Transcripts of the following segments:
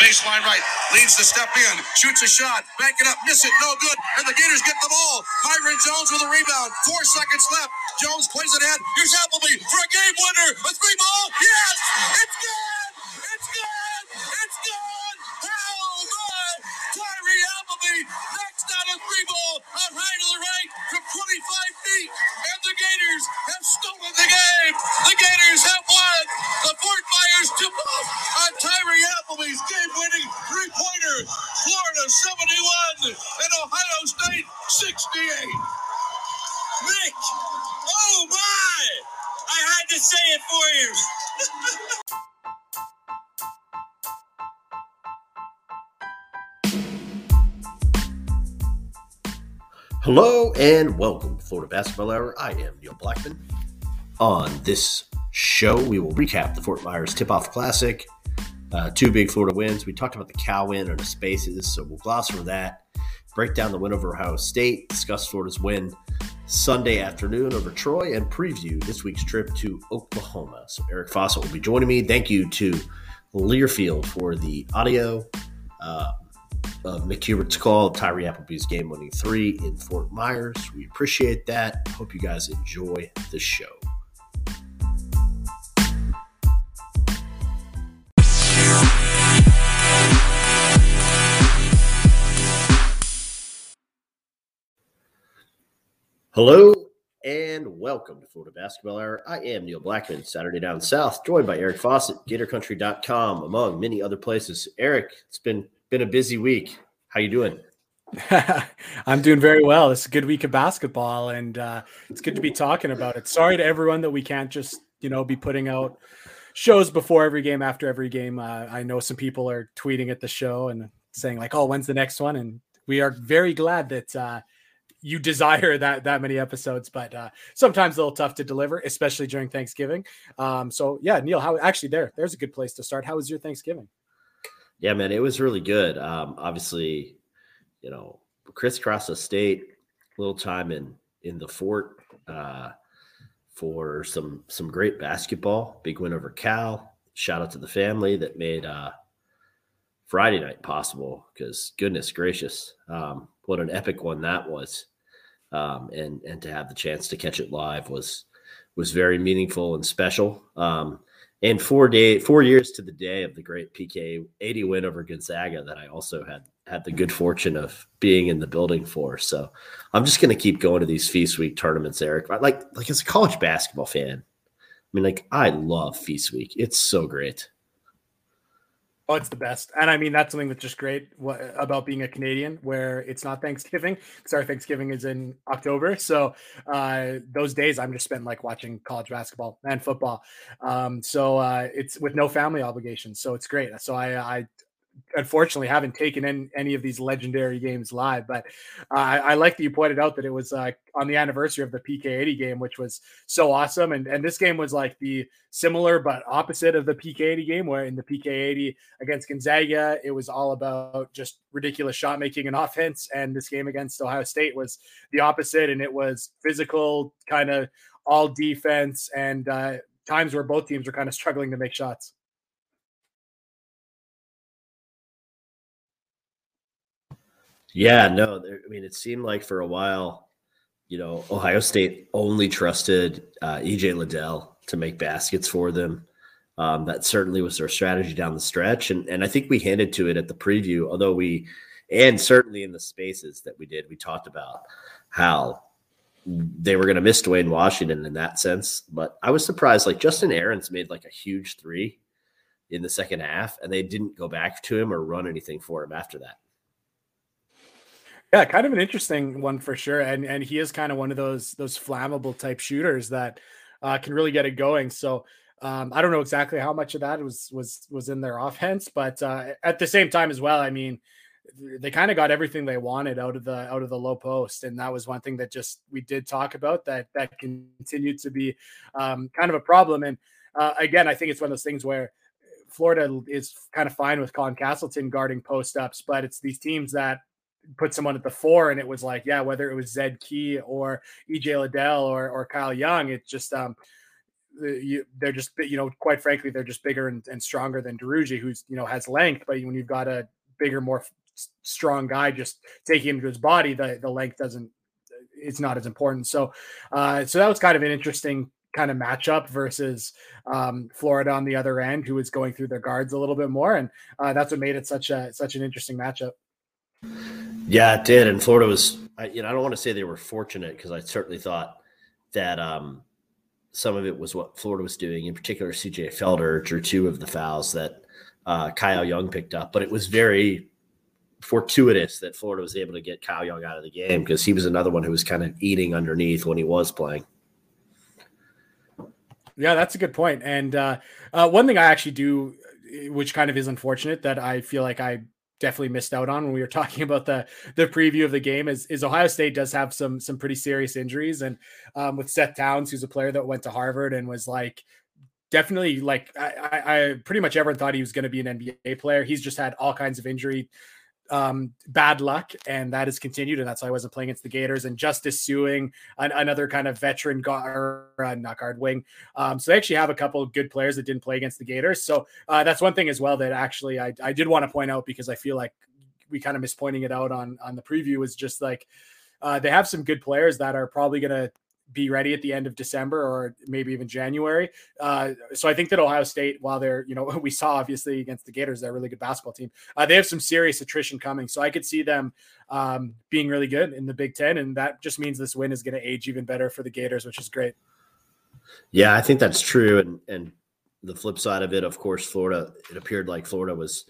baseline right, leads to step in, shoots a shot, back it up, miss it, no good, and the Gators get the ball. Myron Jones with a rebound, four seconds left. Jones plays it ahead. Here's Appleby for a game winner, a three ball. Yes, it's good, it's good, it's good. Oh my! Tyree Appleby knocks down a three ball on high to the right from 25 feet, and the Gators have stolen the game. The Gators have won. The Fort Myers tip off on Appleby's game-winning three-pointer. Florida 71 and Ohio State 68. Nick! Oh my! I had to say it for you. Hello and welcome to Florida Basketball Hour. I am Neil Blackman. On this show, we will recap the Fort Myers Tip Off Classic. Uh, two big Florida wins. We talked about the Cal win and the spaces, so we'll gloss over that. Break down the win over Ohio State, discuss Florida's win Sunday afternoon over Troy, and preview this week's trip to Oklahoma. So Eric Fawcett will be joining me. Thank you to Learfield for the audio. Uh, of Mick Hubert's call, Tyree Appleby's game winning three in Fort Myers. We appreciate that. Hope you guys enjoy the show. Hello and welcome to Florida Basketball Hour. I am Neil Blackman, Saturday Down South, joined by Eric Fawcett, GatorCountry.com, among many other places. Eric, it's been been a busy week. How you doing? I'm doing very well. It's a good week of basketball, and uh, it's good to be talking about it. Sorry to everyone that we can't just you know be putting out shows before every game, after every game. Uh, I know some people are tweeting at the show and saying like, "Oh, when's the next one?" And we are very glad that uh, you desire that that many episodes, but uh, sometimes a little tough to deliver, especially during Thanksgiving. Um, so yeah, Neil, how actually there? There's a good place to start. How was your Thanksgiving? Yeah, man, it was really good. Um, obviously, you know, crisscross the state, little time in in the fort uh, for some some great basketball. Big win over Cal. Shout out to the family that made uh, Friday night possible. Because goodness gracious, um, what an epic one that was! Um, and and to have the chance to catch it live was was very meaningful and special. Um, and four day four years to the day of the great PK 80 win over Gonzaga that I also had had the good fortune of being in the building for. So I'm just gonna keep going to these feast week tournaments, Eric. Like like as a college basketball fan, I mean, like I love feast week. It's so great. Oh, it's the best. And I mean, that's something that's just great about being a Canadian where it's not Thanksgiving because our Thanksgiving is in October. So uh, those days I'm just spent like watching college basketball and football. Um, so uh, it's with no family obligations. So it's great. So I, I unfortunately haven't taken in any of these legendary games live, but uh, I, I, like that you pointed out that it was uh, on the anniversary of the PK80 game, which was so awesome. And, and this game was like the similar but opposite of the PK80 game, where in the PK80 against Gonzaga, it was all about just ridiculous shot making and offense. And this game against Ohio State was the opposite, and it was physical, kind of all defense, and uh, times where both teams were kind of struggling to make shots. Yeah, no, I mean, it seemed like for a while, you know, Ohio State only trusted uh, EJ Liddell to make baskets for them. Um, that certainly was their strategy down the stretch, and and I think we handed to it at the preview. Although we, and certainly in the spaces that we did, we talked about how they were going to miss Duane Washington in that sense. But I was surprised. Like Justin Ahrens made like a huge three in the second half, and they didn't go back to him or run anything for him after that. Yeah, kind of an interesting one for sure, and and he is kind of one of those those flammable type shooters that uh, can really get it going. So um, I don't know exactly how much of that was was was in their offense, but uh, at the same time as well, I mean, they kind of got everything they wanted out of the out of the low post, and that was one thing that just we did talk about that that continued to be um, kind of a problem. And uh, again, I think it's one of those things where Florida is kind of fine with Colin Castleton guarding post ups, but it's these teams that put someone at the four and it was like, yeah, whether it was Zed Key or EJ Liddell or, or Kyle Young, it's just, um, you, they're just you know quite frankly they're just bigger and, and stronger than Duruji, who's you know has length, but when you've got a bigger, more strong guy just taking him to his body, the the length doesn't it's not as important. So uh, so that was kind of an interesting kind of matchup versus um, Florida on the other end, who was going through their guards a little bit more, and uh, that's what made it such a such an interesting matchup. Yeah, it did, and Florida was, I, You know, I don't want to say they were fortunate because I certainly thought that um, some of it was what Florida was doing. In particular, CJ Felder drew two of the fouls that uh, Kyle Young picked up, but it was very fortuitous that Florida was able to get Kyle Young out of the game because he was another one who was kind of eating underneath when he was playing. Yeah, that's a good point. And uh, uh, one thing I actually do, which kind of is unfortunate, that I feel like I definitely missed out on when we were talking about the the preview of the game is, is Ohio State does have some some pretty serious injuries and um, with Seth Towns who's a player that went to Harvard and was like definitely like I, I pretty much everyone thought he was going to be an NBA player. He's just had all kinds of injury um, bad luck, and that has continued, and that's why I wasn't playing against the Gators. And Justice Sueing, an, another kind of veteran guard, uh, not guard wing. Um, so they actually have a couple of good players that didn't play against the Gators. So uh, that's one thing as well that actually I, I did want to point out because I feel like we kind of miss pointing it out on on the preview is just like uh, they have some good players that are probably going to be ready at the end of December or maybe even January. Uh, so I think that Ohio State, while they're, you know, we saw obviously against the Gators, they're a really good basketball team. Uh, they have some serious attrition coming. So I could see them um, being really good in the Big Ten. And that just means this win is going to age even better for the Gators, which is great. Yeah, I think that's true. And, and the flip side of it, of course, Florida, it appeared like Florida was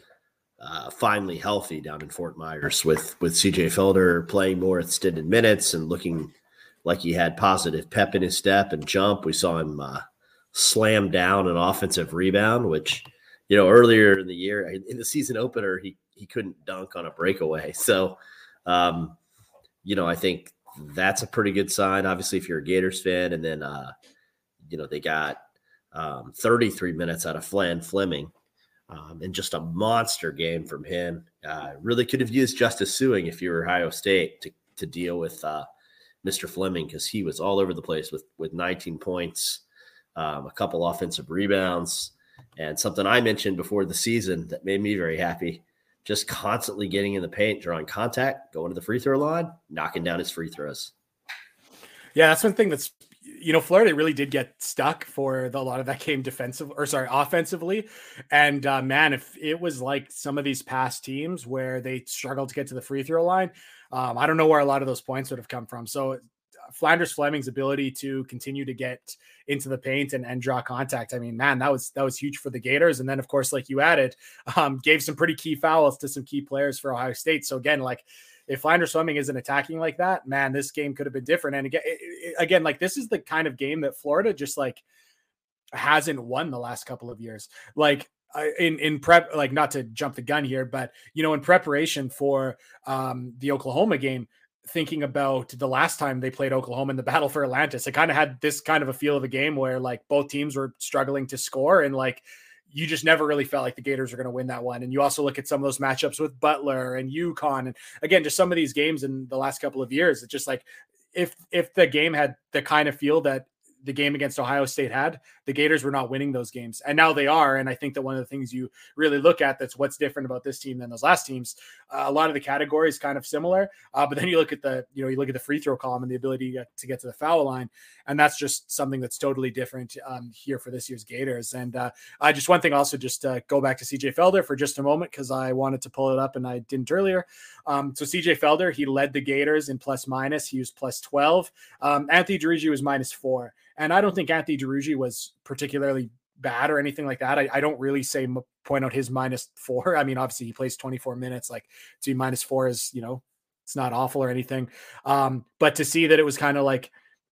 uh, finally healthy down in Fort Myers with, with CJ Felder playing more extended minutes and looking like he had positive pep in his step and jump. We saw him uh, slam down an offensive rebound, which you know earlier in the year in the season opener he he couldn't dunk on a breakaway. So, um, you know, I think that's a pretty good sign. Obviously, if you're a Gators fan, and then uh, you know they got um, 33 minutes out of Flan Fleming. Um, and just a monster game from him. Uh, really could have used Justice Sueing if you were Ohio State to to deal with uh, Mr. Fleming because he was all over the place with with 19 points, um, a couple offensive rebounds, and something I mentioned before the season that made me very happy. Just constantly getting in the paint, drawing contact, going to the free throw line, knocking down his free throws. Yeah, that's one thing that's you know, Florida really did get stuck for the, a lot of that game defensively or sorry, offensively. And uh, man, if it was like some of these past teams where they struggled to get to the free throw line, um, I don't know where a lot of those points would have come from. So Phlandrous Fleming's ability to continue to get into the paint and, and draw contact. I mean, man, that was that was huge for the Gators. And then, of course, like you added, um, gave some pretty key fouls to some key players for Ohio State. So again, like if Phlandrous Fleming isn't attacking like that, man, this game could have been different. And again, again, like this is the kind of game that Florida just like hasn't won the last couple of years. Like in in prep like not to jump the gun here but you know in preparation for um the Oklahoma game thinking about the last time they played Oklahoma in the battle for Atlantis it kind of had this kind of a feel of a game where like both teams were struggling to score and like you just never really felt like the Gators were going to win that one. And you also look at some of those matchups with Butler and UConn, and again, just some of these games in the last couple of years. It's just like if if the game had the kind of feel that the game against Ohio State had, the Gators were not winning those games. And now they are. And I think that one of the things you really look at that's what's different about this team than those last teams. Uh, a lot of the categories kind of similar. Uh, but then you look at the, you know, you look at the free throw column and the ability to get to, get to the foul line. And that's just something that's totally different um, here for this year's Gators. And uh, I just one thing also just uh, go back to CJ Felder for just a moment because I wanted to pull it up and I didn't earlier. Um, so CJ Felder, he led the Gators in plus minus. He was plus 12. Um, Anthony Duruji was minus four. And I don't think Anthony Duruji was particularly bad or anything like that. I, I don't really say point out his minus four. I mean, obviously he plays 24 minutes, like to be minus four is, you know, it's not awful or anything. Um, but to see that it was kind of like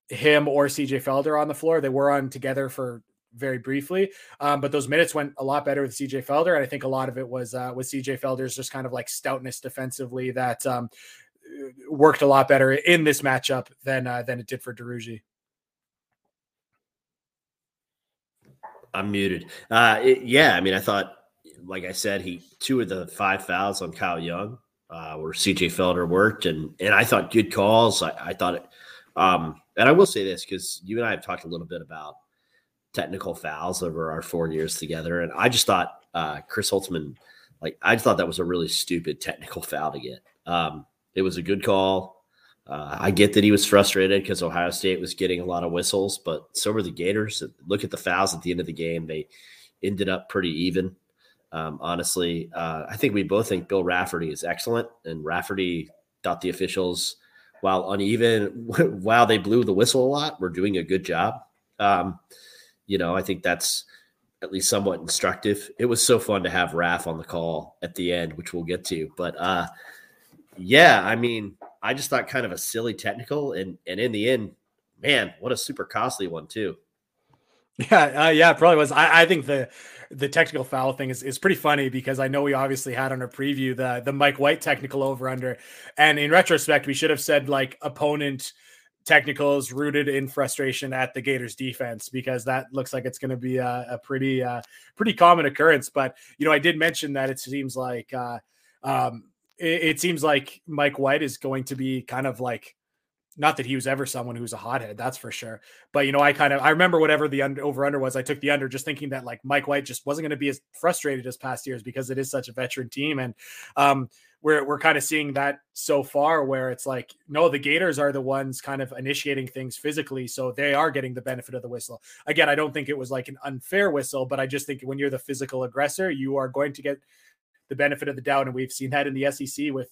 him or CJ Felder on the floor, they were on together for very briefly. Um, but those minutes went a lot better with CJ Felder. And I think a lot of it was uh, with CJ Felder's just kind of like stoutness defensively that um, worked a lot better in this matchup than uh, than it did for Duruji. I'm muted. Uh, it, yeah, I mean, I thought, like I said, he two of the five fouls on Kyle Young uh, where CJ Felder worked, and and I thought good calls. I, I thought it, um, and I will say this because you and I have talked a little bit about technical fouls over our four years together, and I just thought uh, Chris Holtmann, like I just thought that was a really stupid technical foul to get. Um, it was a good call. Uh, I get that he was frustrated because Ohio State was getting a lot of whistles, but so were the Gators. Look at the fouls at the end of the game; they ended up pretty even. Um, honestly, uh, I think we both think Bill Raftery is excellent, and Raftery thought the officials, while uneven, while they blew the whistle a lot, were doing a good job. Um, you know, I think that's at least somewhat instructive. It was so fun to have Raf on the call at the end, which we'll get to. But uh, yeah, I mean, I just thought kind of a silly technical, and and in the end, man, what a super costly one too. Yeah, uh, yeah, probably was. I, I think the the technical foul thing is, is pretty funny because I know we obviously had on our preview the the Mike White technical over under, and in retrospect, we should have said like opponent technicals rooted in frustration at the Gators defense because that looks like it's going to be a, a pretty uh, pretty common occurrence. But you know, I did mention that it seems like uh, um, it, it seems like Mike White is going to be kind of like not that he was ever someone who's a hothead, that's for sure. But you know, I kind of I remember whatever the under, over under was. I took the under, just thinking that like Mike White just wasn't going to be as frustrated as past years because it is such a veteran team, and um, we're we're kind of seeing that so far, where it's like no, the Gators are the ones kind of initiating things physically, so they are getting the benefit of the whistle. Again, I don't think it was like an unfair whistle, but I just think when you're the physical aggressor, you are going to get the benefit of the doubt, and we've seen that in the SEC with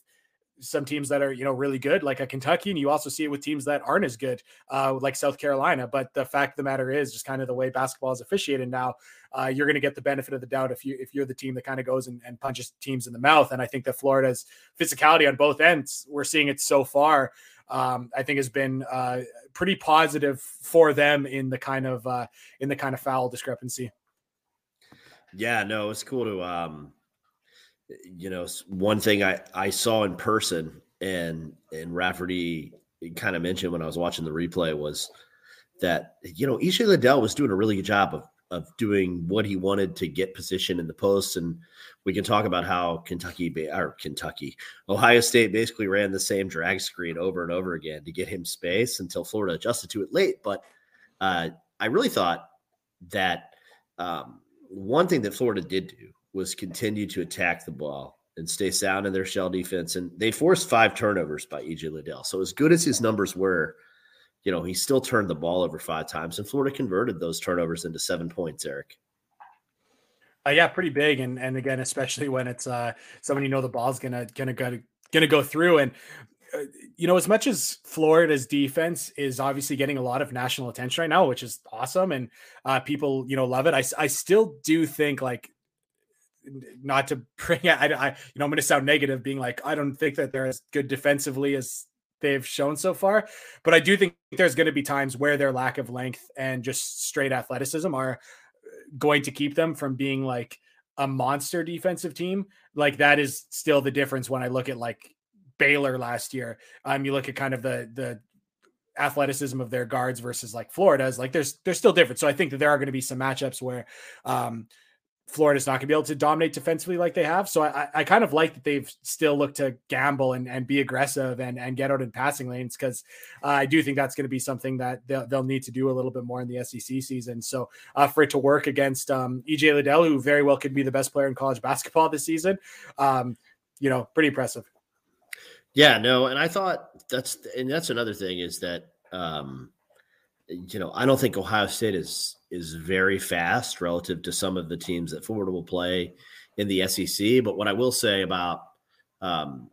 some teams that are you know really good like a kentucky and you also see it with teams that aren't as good uh, like south carolina. But the fact of the matter is just kind of the way basketball is officiated now uh, you're going to get the benefit of the doubt if you if you're the team that kind of goes and, and, punches teams in the mouth. And i think that florida's physicality on both ends we're seeing it so far um, i think has been uh, pretty positive for them in the kind of uh, in the kind of foul discrepancy. Yeah no it's cool to um you know, one thing I, I saw in person and and Raftery kind of mentioned when I was watching the replay was that you know EJ Liddell was doing a really good job of of doing what he wanted to get position in the post, and we can talk about how Kentucky or Kentucky Ohio State basically ran the same drag screen over and over again to get him space until Florida adjusted to it late. But uh, I really thought that um, one thing that Florida did do was continue to attack the ball and stay sound in their shell defense. And they forced five turnovers by EJ Liddell. So as good as his numbers were, you know, he still turned the ball over five times, and Florida converted those turnovers into seven points. Eric. Uh, yeah, pretty big, and and again, especially when it's uh someone you know the ball's gonna gonna go gonna go through, and uh, you know, as much as Florida's defense is obviously getting a lot of national attention right now, which is awesome, and uh, people you know love it, I I still do think like not to bring I, I you know I'm going to sound negative being like I don't think that they're as good defensively as they've shown so far but I do think there's going to be times where their lack of length and just straight athleticism are uh, going to keep them from being like a monster defensive team. Like that is still the difference when I look at like Baylor last year. Um you look at kind of the the athleticism of their guards versus like Florida's like there's there's still different so I think that there are going to be some matchups where um Florida's not going to be able to dominate defensively like they have. So I, I kind of like that they've still looked to gamble and, and be aggressive and, and get out in passing lanes because uh, I do think that's going to be something that they'll, they'll, need to do a little bit more in the SEC season. So uh, for it to work against um, EJ Liddell, who very well could be the best player in college basketball this season, um, you know, pretty impressive. Yeah, no, and I thought that's and that's another thing is that um, you know I don't think Ohio State is is very fast relative to some of the teams that Florida will play in the SEC. But what I will say about um,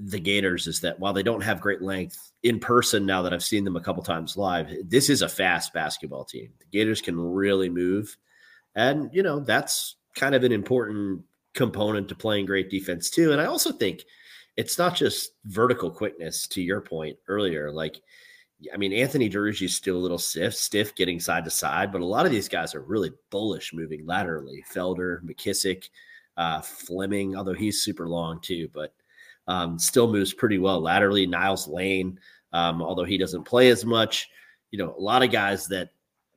the Gators is that while they don't have great length in person, now that I've seen them a couple times live, this is a fast basketball team. The Gators can really move. And, you know, that's kind of an important component to playing great defense, too. And I also think it's not just vertical quickness, to your point earlier. Like, I mean, Anthony Duruji is still a little stiff, stiff getting side to side, but a lot of these guys are really bullish moving laterally. Felder, McKissick, uh, Fleming, although he's super long too, but um, still moves pretty well laterally. Niles Lane, um, although he doesn't play as much, you know, a lot of guys that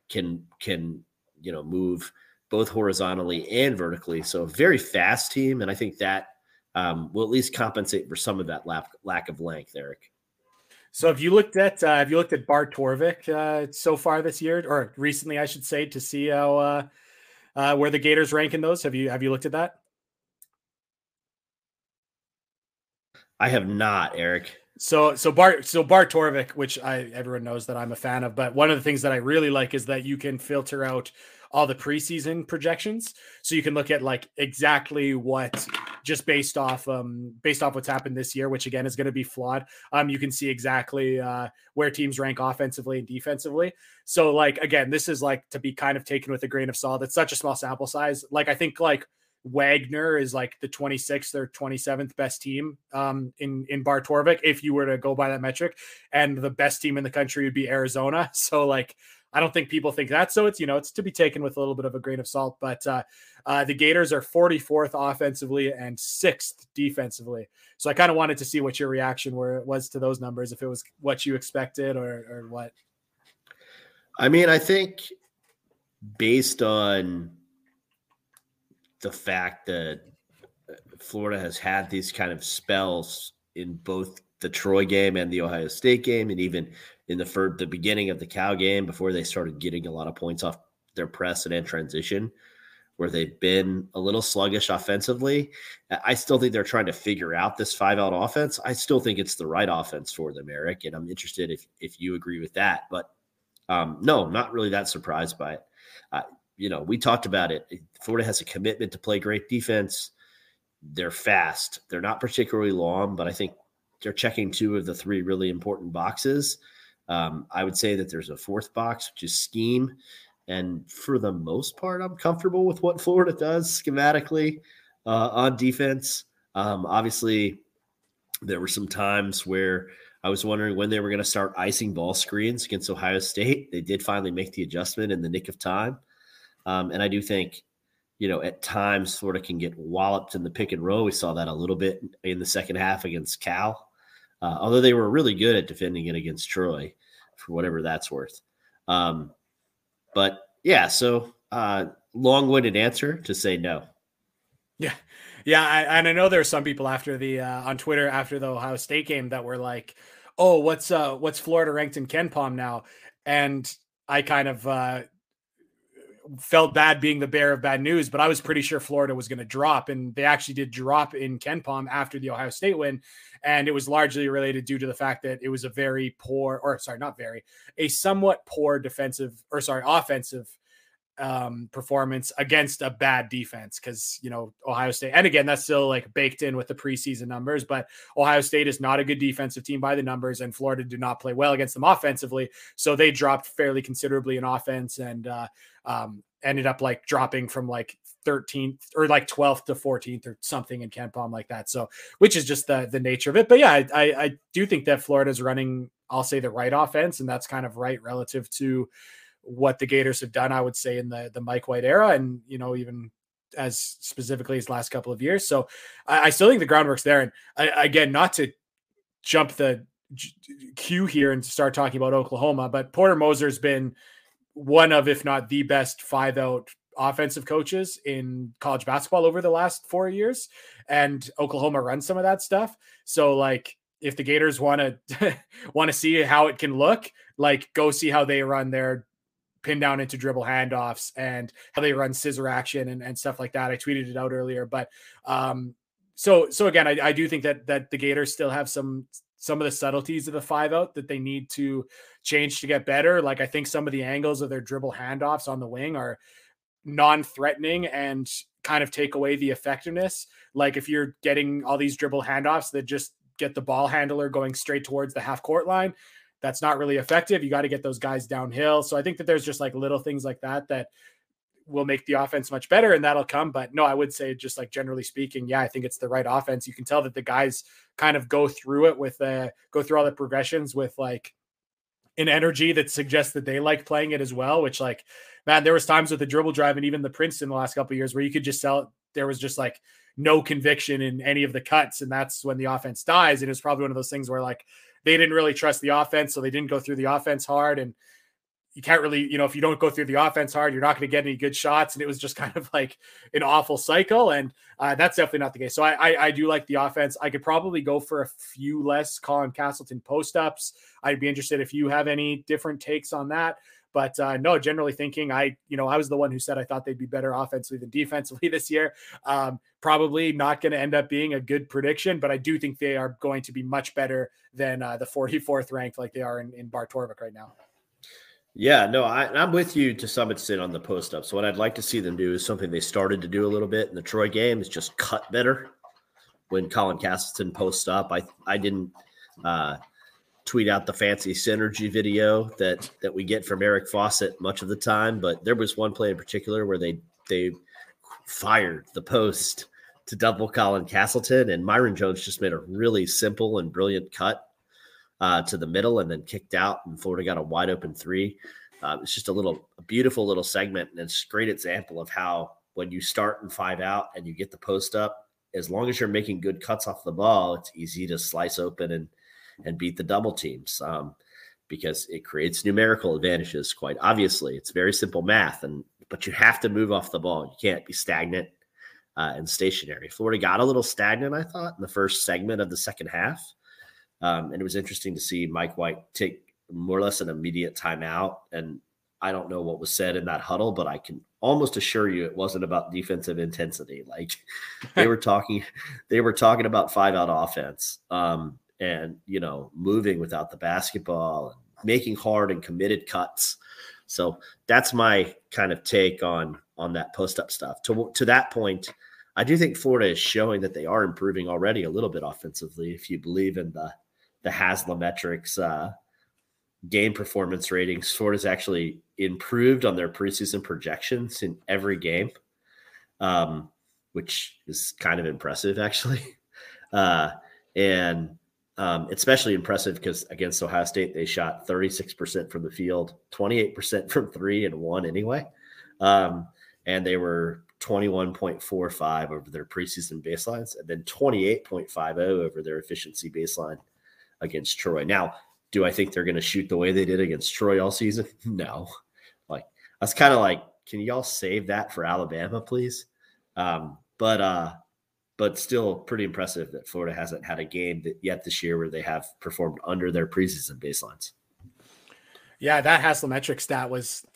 can can you know move both horizontally and vertically. So a very fast team, and I think that um, will at least compensate for some of that lack lack of length, Eric. So have you looked at uh, have you looked at Bart Torvik uh, so far this year, or recently, I should say, to see how uh, uh, where the Gators rank in those? Have you have you looked at that? I have not, Eric. So so Bart so Bart Torvik, which I everyone knows that I'm a fan of, but one of the things that I really like is that you can filter out all the preseason projections. So you can look at like exactly what just based off um based off what's happened this year, which again is going to be flawed. Um you can see exactly uh where teams rank offensively and defensively. So like again, this is like to be kind of taken with a grain of salt. It's such a small sample size. Like I think like Wagner is like the 26th or 27th best team um, in in Bart Torvik if you were to go by that metric, and the best team in the country would be Arizona. So like I don't think people think that. So it's you know it's to be taken with a little bit of a grain of salt. But uh, uh, the Gators are 44th offensively and sixth defensively. So I kind of wanted to see what your reaction were was to those numbers, if it was what you expected or or what. I mean, I think based on the fact that uh, Florida has had these kind of spells in both the Troy game and the Ohio State game, and even in the the beginning of the Cal game before they started getting a lot of points off their press and transition, where they've been a little sluggish offensively. I still think they're trying to figure out this five out offense. I still think it's the right offense for them, Eric, and I'm interested if if you agree with that. But um, no, not really that surprised by it. Uh, you know, we talked about it. Florida has a commitment to play great defense. They're fast. They're not particularly long, but I think they're checking two of the three really important boxes. Um, I would say that there's a fourth box, which is scheme. And for the most part, I'm comfortable with what Florida does schematically uh, on defense. Um, obviously, there were some times where I was wondering when they were going to start icing ball screens against Ohio State. They did finally make the adjustment in the nick of time. Um, and I do think, you know, at times Florida can get walloped in the pick and roll. We saw that a little bit in the second half against Cal, uh, although they were really good at defending it against Troy for whatever that's worth. Um, but yeah, so uh, long winded answer to say no. Yeah. Yeah, I, and I know there are some people after the uh, on Twitter after the Ohio State game that were like, "Oh, what's uh what's Florida ranked in KenPom now?" And I kind of uh, felt bad being the bearer of bad news, but I was pretty sure Florida was going to drop, and they actually did drop in KenPom after the Ohio State win, and it was largely related due to the fact that it was a very poor, or sorry, not very, a somewhat poor defensive, or sorry, offensive um, performance against a bad defense because you know Ohio State, and again that's still like baked in with the preseason numbers, but Ohio State is not a good defensive team by the numbers, and Florida did not play well against them offensively, so they dropped fairly considerably in offense and uh, um, ended up like dropping from like 13th or like 12th to 14th or something in KenPom like that. So, which is just the the nature of it. But yeah, I, I, I do think that Florida's running, I'll say the right offense, and that's kind of right relative to what the Gators have done, I would say, in the the Mike White era, and you know, even as specifically his last couple of years. So I, I still think the groundwork's there. And I, again, not to jump the queue here and start talking about Oklahoma, but Porter Moser's been one of, if not the best five out offensive coaches in college basketball over the last four years. And Oklahoma runs some of that stuff. So like if the Gators want to want to see how it can look, like go see how they run their pin down into dribble handoffs and how they run scissor action and, and stuff like that. I tweeted it out earlier, but um, so so again, I, I do think that that the Gators still have some some of the subtleties of the five out that they need to change to get better. Like I think some of the angles of their dribble handoffs on the wing are non-threatening and kind of take away the effectiveness. Like if you're getting all these dribble handoffs that just get the ball handler going straight towards the half court line, that's not really effective. You got to get those guys downhill. So I think that there's just like little things like that that will make the offense much better and that'll come. But no, I would say just like generally speaking, yeah, I think it's the right offense. You can tell that the guys kind of go through it with uh go through all the progressions with like an energy that suggests that they like playing it as well, which like man, there was times with the dribble drive and even the Princeton the last couple years where you could just sell there was just like no conviction in any of the cuts and that's when the offense dies and it's probably one of those things where like they didn't really trust the offense so they didn't go through the offense hard and you can't really, you know, if you don't go through the offense hard, you're not going to get any good shots. And it was just kind of like an awful cycle. And uh, that's definitely not the case. So I, I, I, do like the offense. I could probably go for a few less Colin Castleton post ups. I'd be interested if you have any different takes on that. But uh, no, generally thinking, I you know I was the one who said I thought they'd be better offensively than defensively this year. Um, probably not going to end up being a good prediction, but I do think they are going to be much better than uh, the 44th ranked like they are in, in Bart Torvik right now. Yeah, no, I, am with you to some extent on the post up. So what I'd like to see them do is something they started to do a little bit in the Troy game is just cut better. When Colin Castleton posts up, I I didn't uh, tweet out the fancy synergy video that that we get from Eric Fawcett much of the time, but there was one play in particular where they they fired the post to double Colin Castleton, and Myron Jones just made a really simple and brilliant cut uh, to the middle and then kicked out, and Florida got a wide open three. Uh, it's just a little a beautiful little segment, and it's a great example of how when you start and five out and you get the post up, as long as you're making good cuts off the ball, it's easy to slice open and and beat the double teams um, because it creates numerical advantages. Quite obviously, it's very simple math, and but you have to move off the ball. You can't be stagnant uh, and stationary. Florida got a little stagnant, I thought, in the first segment of the second half. Um, and it was interesting to see Mike White take more or less an immediate timeout. And I don't know what was said in that huddle, but I can almost assure you it wasn't about defensive intensity. Like they were talking, they were talking about five out offense um, and, you know, moving without the basketball and making hard and committed cuts. So that's my kind of take on on that post up stuff. To to that point, I do think Florida is showing that they are improving already a little bit offensively. If you believe in the the Haslametrics uh, game performance ratings. Florida's actually improved on their preseason projections in every game, um, which is kind of impressive, actually. Uh, and um, especially impressive because against Ohio State, they shot 36% from the field, 28% from three, and one anyway. Um, and they were 21.45 over their preseason baselines and then 28.50 over their efficiency baseline against Troy. Now, do I think they're going to shoot the way they did against Troy all season? No. Like that's kind of like, can y'all save that for Alabama, please? Um, but uh, but still pretty impressive that Florida hasn't had a game that yet this year where they have performed under their preseason baselines. Yeah, that Haslametric stat was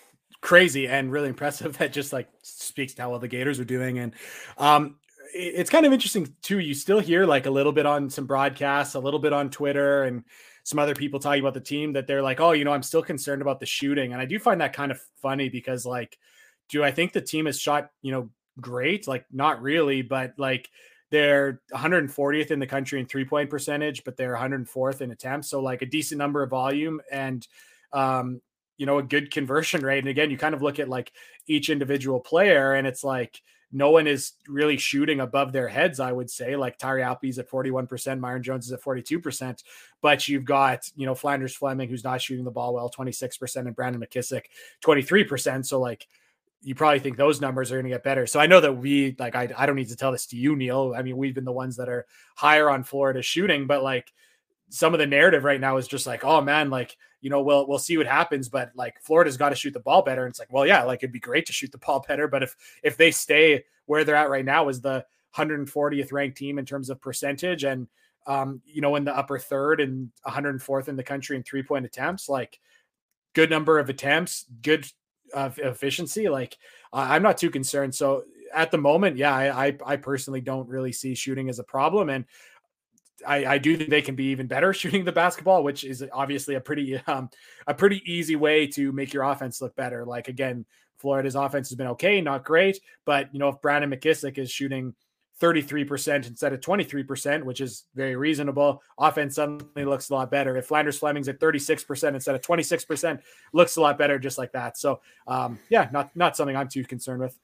crazy and really impressive. That just like speaks to how well the Gators are doing. And um, it's kind of interesting too. You still hear like a little bit on some broadcasts, a little bit on Twitter, and some other people talking about the team that they're like, oh, you know, I'm still concerned about the shooting. And I do find that kind of funny because, like, do I think the team has shot, you know, great? Like, not really, but like they're 140th in the country in three point percentage, but they're 104th in attempts. So, like, a decent number of volume and, um, you know, a good conversion rate. And again, you kind of look at like each individual player and it's like, no one is really shooting above their heads, I would say. Like Tyree Appleby's at 41%, Myron Jones is at 42%. But you've got, you know, Phlandrous Fleming, who's not shooting the ball well, 26%, and Brandon McKissick, 23%. So, like, you probably think those numbers are going to get better. So I know that we, like, I, I don't need to tell this to you, Neil. I mean, we've been the ones that are higher on Florida shooting, but like, some of the narrative right now is just like, oh man, like, you know, we'll we'll see what happens. But like Florida's got to shoot the ball better. And it's like, well, yeah, like it'd be great to shoot the ball better. But if if they stay where they're at right now is the 140th ranked team in terms of percentage and um, you know, in the upper third and 104th in the country in three point attempts, like good number of attempts, good uh, efficiency. Like I'm not too concerned. So at the moment, yeah, I, I, I personally don't really see shooting as a problem. And I, I, do think they can be even better shooting the basketball, which is obviously a pretty um, a pretty easy way to make your offense look better. Like again, Florida's offense has been okay, not great, but you know if Brandon McKissick is shooting 33% instead of 23%, which is very reasonable, offense suddenly looks a lot better. If Phlandrous Fleming's at 36% instead of 26%, looks a lot better just like that. So um, yeah, not not something I'm too concerned with.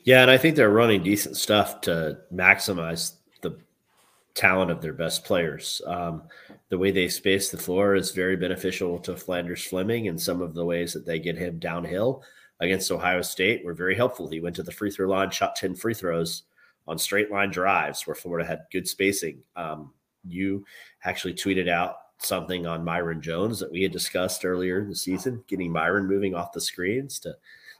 Yeah, and I think they're running decent stuff to maximize the talent of their best players. Um, the way they space the floor is very beneficial to Phlandrous Fleming, and some of the ways that they get him downhill against Ohio State were very helpful. He went to the free throw line, shot 10 free throws on straight line drives where Florida had good spacing. Um, you actually tweeted out something on Myron Jones that we had discussed earlier in the season, getting Myron moving off the screens to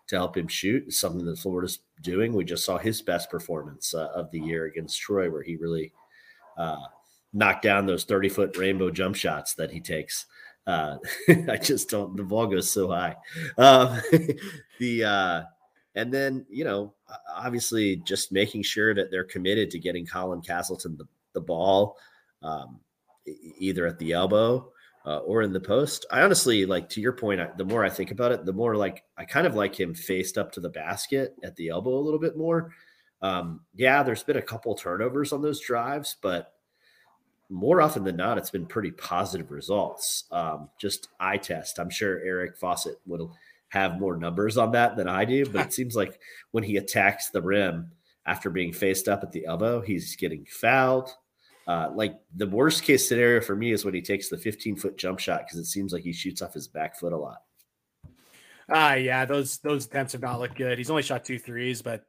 to help him shoot. something that Florida's doing. We just saw his best performance uh, of the year against Troy, where he really uh, knocked down those 30 foot rainbow jump shots that he takes. Uh, I just don't, the ball goes so high. Um, the, uh, and then, you know, obviously just making sure that they're committed to getting Colin Castleton the, the ball, um, either at the elbow uh, or in the post. I honestly like to your point. I, the more I think about it, the more like I kind of like him faced up to the basket at the elbow a little bit more. Um, yeah, there's been a couple turnovers on those drives, but more often than not, it's been pretty positive results. Um, just eye test. I'm sure Eric Fawcett would have more numbers on that than I do, but it seems like when he attacks the rim after being faced up at the elbow, he's getting fouled. Uh, like the worst case scenario for me is when he takes the 15 foot jump shot because it seems like he shoots off his back foot a lot. Ah, uh, yeah, those those attempts have not looked good. He's only shot two threes, but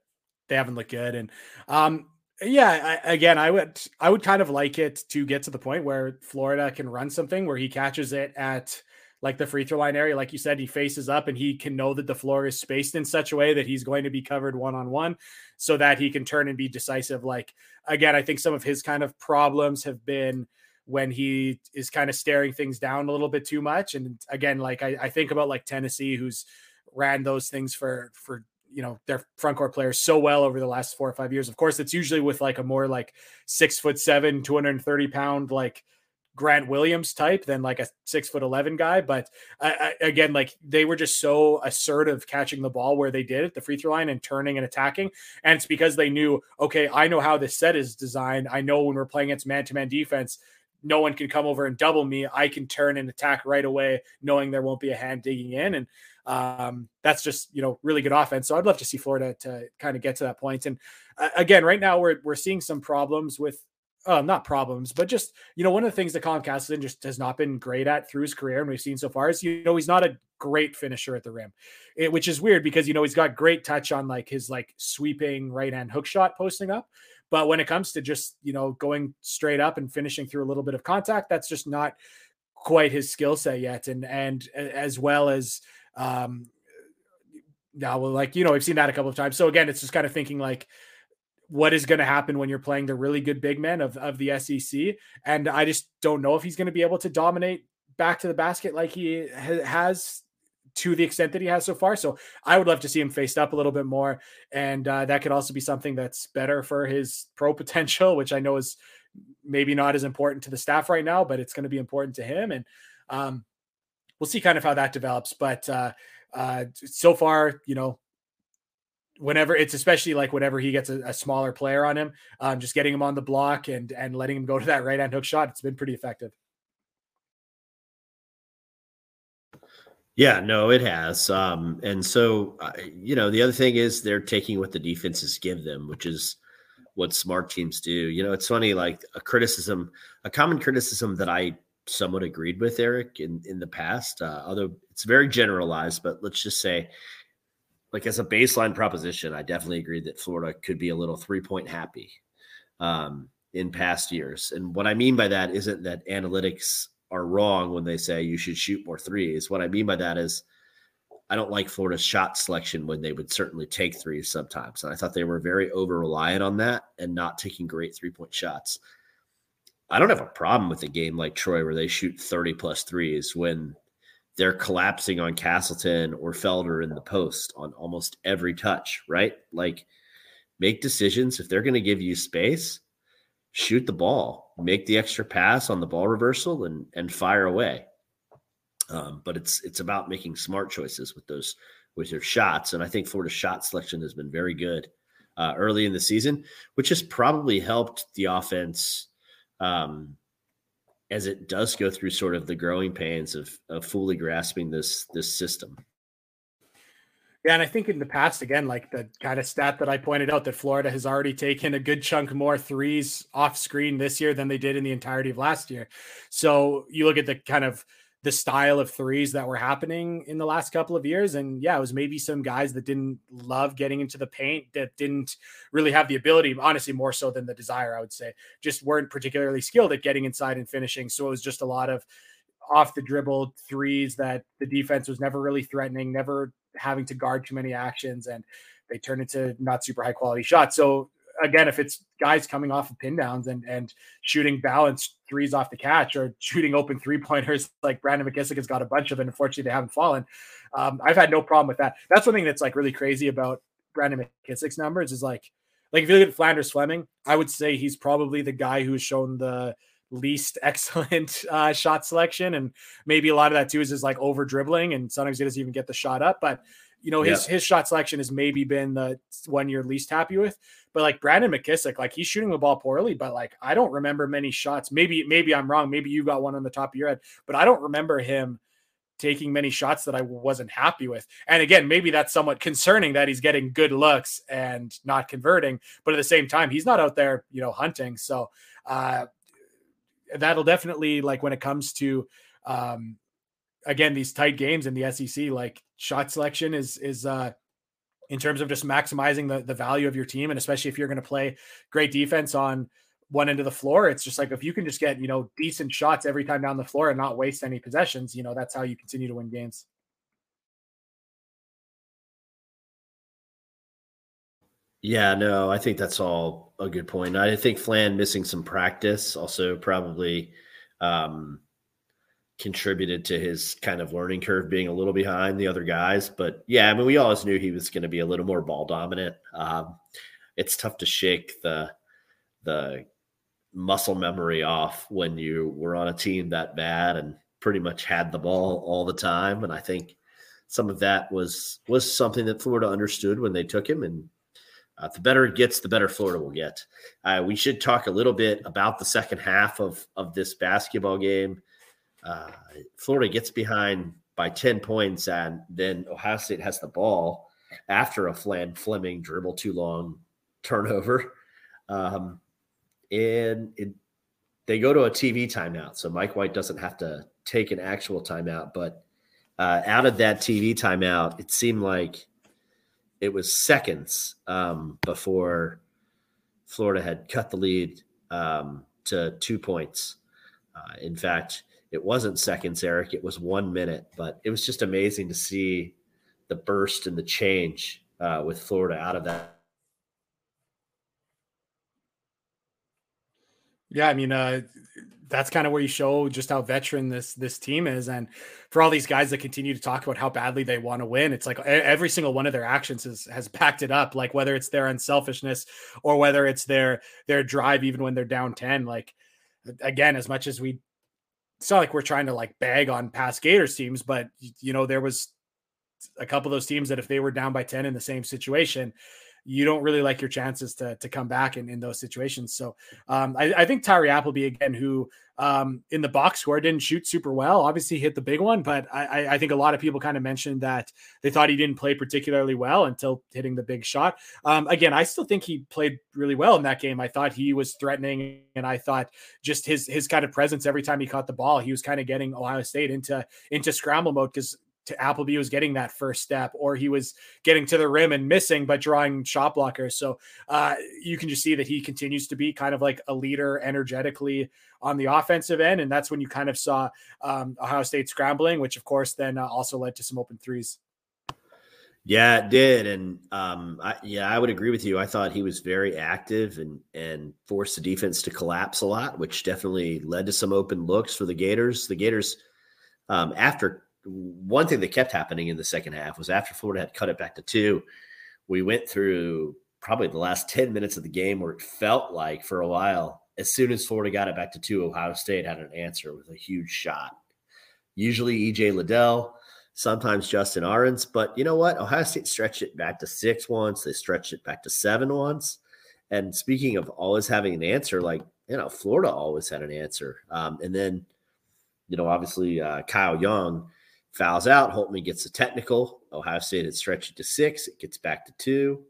they haven't looked good. And um, yeah, I, again, I would I would kind of like it to get to the point where Florida can run something where he catches it at like the free throw line area, like you said, he faces up and he can know that the floor is spaced in such a way that he's going to be covered one on one, so that he can turn and be decisive. Like again, I think some of his kind of problems have been when he is kind of staring things down a little bit too much. And again, like I, I think about like Tennessee, who's ran those things for for you know their front court players so well over the last four or five years. Of course, it's usually with like a more like six foot seven, 230 pound like Grant Williams type than like a six foot 11 guy. But uh, again, like they were just so assertive catching the ball where they did at the free throw line and turning and attacking. And it's because they knew, okay, I know how this set is designed. I know when we're playing against man to man defense, no one can come over and double me. I can turn and attack right away, knowing there won't be a hand digging in. And um, that's just you know really good offense. So I'd love to see Florida to kind of get to that point. And uh, again, right now we're we're seeing some problems with. Uh, not problems, but just you know, one of the things that Colin Castleton just has not been great at through his career, and we've seen so far is you know he's not a great finisher at the rim, it, which is weird because you know he's got great touch on like his like sweeping right hand hook shot posting up, but when it comes to just you know going straight up and finishing through a little bit of contact, that's just not quite his skill set yet, and and as well as um, now, well, like you know, we've seen that a couple of times. So again, it's just kind of thinking like, what is going to happen when you're playing the really good big men of of the SEC? And I just don't know if he's going to be able to dominate back to the basket like he has to the extent that he has so far. So I would love to see him faced up a little bit more, and uh, that could also be something that's better for his pro potential, which I know is maybe not as important to the staff right now, but it's going to be important to him. And um, we'll see kind of how that develops. But uh, uh, so far, you know, whenever it's especially like whenever he gets a, a smaller player on him, um, just getting him on the block and and letting him go to that right hand hook shot, it's been pretty effective. Yeah, no, it has. Um, and so, uh, you know, the other thing is they're taking what the defenses give them, which is what smart teams do. You know, it's funny, like a criticism, a common criticism that I somewhat agreed with Eric in in the past. Uh, although it's very generalized, but let's just say, like as a baseline proposition, I definitely agree that Florida could be a little three point happy um, in past years. And what I mean by that isn't that analytics are wrong when they say you should shoot more threes. What I mean by that is. I don't like Florida's shot selection when they would certainly take threes sometimes. And I thought they were very over reliant on that and not taking great three point shots. I don't have a problem with a game like Troy where they shoot 30 plus threes when they're collapsing on Castleton or Felder in the post on almost every touch, right? Like make decisions. If they're going to give you space, shoot the ball, make the extra pass on the ball reversal and and fire away. Um, but it's it's about making smart choices with those with your shots. And I think Florida's shot selection has been very good uh, early in the season, which has probably helped the offense um, as it does go through sort of the growing pains of, of fully grasping this this system. Yeah, and I think in the past, again, like the kind of stat that I pointed out, that Florida has already taken a good chunk more threes off screen this year than they did in the entirety of last year. So you look at the kind of the style of threes that were happening in the last couple of years. And yeah, it was maybe some guys that didn't love getting into the paint, that didn't really have the ability, honestly, more so than the desire, I would say, just weren't particularly skilled at getting inside and finishing. So it was just a lot of off the dribble threes that the defense was never really threatening, never having to guard too many actions. And they turned into not super high quality shots. So again, if it's guys coming off of pin downs and and shooting balanced threes off the catch or shooting open three pointers like Brandon McKissick has got a bunch of, and unfortunately they haven't fallen. Um, I've had no problem with that. That's one thing that's like really crazy about Brandon McKissick's numbers is like, like if you look at Phlandrous Fleming, I would say he's probably the guy who's shown the least excellent uh, shot selection, and maybe a lot of that too is is like over dribbling, and sometimes he doesn't even get the shot up, but you know, his yeah. his shot selection has maybe been the one you're least happy with. But like Brandon McKissic, like he's shooting the ball poorly, but like I don't remember many shots. Maybe maybe I'm wrong. Maybe you got one on the top of your head, but I don't remember him taking many shots that I wasn't happy with. And again, maybe that's somewhat concerning that he's getting good looks and not converting, but at the same time, he's not out there, you know, hunting. So uh that'll definitely like when it comes to um again these tight games in the SEC, like shot selection is is uh in terms of just maximizing the the value of your team, and especially if you're going to play great defense on one end of the floor, it's just like if you can just get you know decent shots every time down the floor and not waste any possessions, you know that's how you continue to win games. Yeah, no, I think that's all a good point. I think Flan missing some practice also probably um, contributed to his kind of learning curve being a little behind the other guys. But yeah, I mean, we always knew he was going to be a little more ball dominant. Um, it's tough to shake the the muscle memory off when you were on a team that bad and pretty much had the ball all the time. And I think some of that was was something that Florida understood when they took him. And uh, the better it gets, the better Florida will get. Uh, we should talk a little bit about the second half of of this basketball game. Uh, Florida gets behind by 10 points, and then Ohio State has the ball after a Flan Fleming dribble too long turnover. Um, and it, they go to a TV timeout. So Mike White doesn't have to take an actual timeout. But uh, out of that TV timeout, it seemed like it was seconds um, before Florida had cut the lead um, to two points. Uh, in fact, it wasn't seconds, Eric. It was one minute, but it was just amazing to see the burst and the change uh, with Florida out of that. Yeah, I mean, uh, that's kind of where you show just how veteran this this team is, and for all these guys that continue to talk about how badly they want to win, it's like every single one of their actions has has backed it up. Like whether it's their unselfishness or whether it's their their drive, even when they're down ten. Like again, as much as we it's not like we're trying to like bag on past Gators teams, but you know, there was a couple of those teams that if they were down by 10 in the same situation, you don't really like your chances to to come back in, in those situations. So um, I, I, think Tyree Appleby again, who um, in the box score didn't shoot super well. Obviously hit the big one, but I, I think a lot of people kind of mentioned that they thought he didn't play particularly well until hitting the big shot. Um, again, I still think he played really well in that game. I thought he was threatening, and I thought just his his kind of presence every time he caught the ball, he was kind of getting Ohio State into into scramble mode because to Appleby was getting that first step, or he was getting to the rim and missing, but drawing shot blockers. So uh, you can just see that he continues to be kind of like a leader energetically on the offensive end, and that's when you kind of saw um, Ohio State scrambling, which of course then uh, also led to some open threes. Yeah, it did, and um, I, yeah, I would agree with you. I thought he was very active and and forced the defense to collapse a lot, which definitely led to some open looks for the Gators. The Gators, um, after one thing that kept happening in the second half was after Florida had cut it back to two, we went through probably the last 10 minutes of the game where it felt like for a while, as soon as Florida got it back to two, Ohio State had an answer with a huge shot. Usually EJ Liddell, sometimes Justin Ahrens, but you know what? Ohio State stretched it back to six once, they stretched it back to seven once. And speaking of always having an answer, like, you know, Florida always had an answer. Um, and then, you know, obviously uh, Kyle Young fouls out. Holtmann gets a technical. Ohio State had stretched it to six. It gets back to two.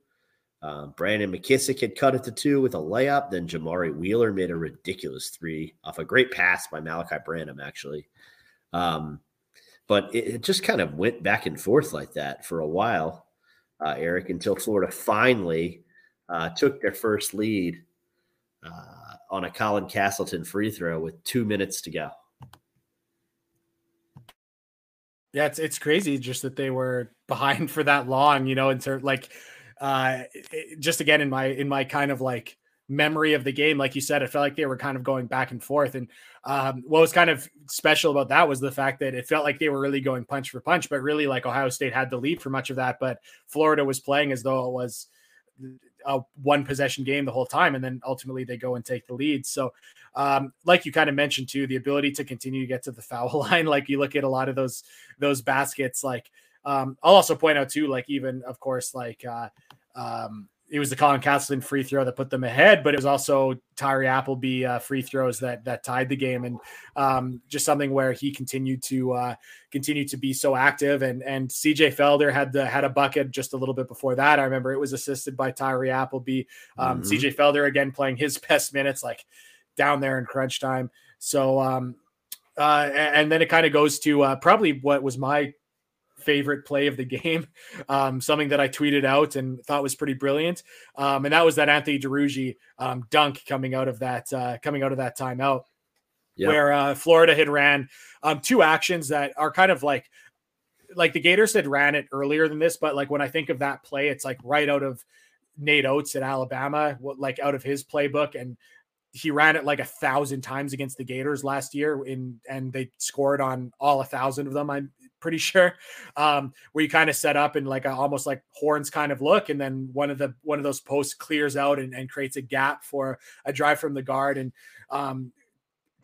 Um, Brandon McKissic had cut it to two with a layup. Then Jamari Wheeler made a ridiculous three off a great pass by Malachi Branham, actually. Um, but it, it, just kind of went back and forth like that for a while, uh, Eric, until Florida finally uh, took their first lead uh, on a Colin Castleton free throw with two minutes to go. Yeah, it's it's crazy just that they were behind for that long, you know, in terms like uh it, just again in my in my kind of like memory of the game like you said it felt like they were kind of going back and forth and um, what was kind of special about that was the fact that it felt like they were really going punch for punch but really like ohio state had the lead for much of that but florida was playing as though it was a one possession game the whole time and then ultimately they go and take the lead. So um, like you kind of mentioned too the ability to continue to get to the foul line like you look at a lot of those those baskets like um, i'll also point out too like even of course like uh, um, it was the Colin Castleton free throw that put them ahead, but it was also Tyree Appleby uh, free throws that that tied the game, and um, just something where he continued to uh, continue to be so active. And and CJ Felder had the had a bucket just a little bit before that. I remember it was assisted by Tyree Appleby. Um, mm-hmm. CJ Felder again playing his best minutes, like down there in crunch time. So um, uh, and then it kind of goes to uh, probably what was my favorite play of the game, um, something that I tweeted out and thought was pretty brilliant. Um, and that was that Anthony Duruji um, dunk coming out of that uh, coming out of that timeout, yep. where uh, Florida had ran um, two actions that are kind of like like the Gators had ran it earlier than this, but like when I think of that play, it's like right out of Nate Oats at Alabama, like out of his playbook, and he ran it like a thousand times against the Gators last year in and they scored on all a thousand of them. I'm pretty sure, um, where you kind of set up in like a, almost like horns kind of look, and then one of the one of those posts clears out and, and creates a gap for a drive from the guard, and um,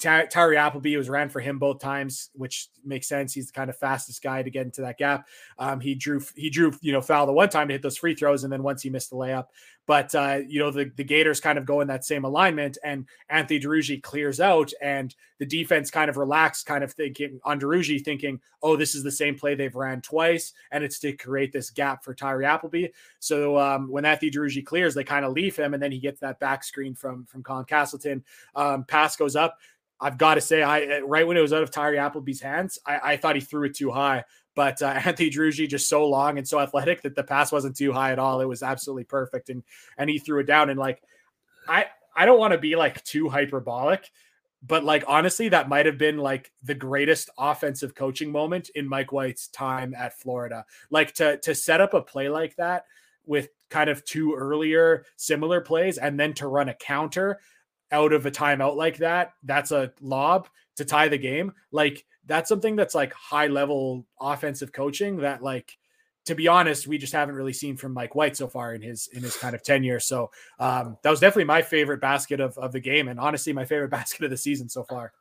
Ty- Tyree Appleby was ran for him both times, which makes sense. He's the kind of fastest guy to get into that gap. Um, he drew he drew you know foul the one time to hit those free throws, and then once he missed the layup. But uh, you know the the Gators kind of go in that same alignment, and Anthony Duruji clears out, and the defense kind of relaxed, kind of thinking on Duruji, thinking, oh, this is the same play they've ran twice, and it's to create this gap for Tyree Appleby. So um, when Anthony Duruji clears, they kind of leave him, and then he gets that back screen from from Colin Castleton. Um, pass goes up. I've got to say, I uh, right when it was out of Tyree Appleby's hands, I, I thought he threw it too high. But uh, Anthony Duruji just so long and so athletic that the pass wasn't too high at all. It was absolutely perfect, and and he threw it down. And like, I I don't want to be like too hyperbolic, but like honestly, that might have been like the greatest offensive coaching moment in Mike White's time at Florida. Like to to set up a play like that with kind of two earlier similar plays and then to run a counter out of a timeout like that, that's a lob to tie the game. Like that's something that's like high level offensive coaching that like to be honest, we just haven't really seen from Mike White so far in his in his kind of tenure. So um, that was definitely my favorite basket of, of the game, and honestly, my favorite basket of the season so far.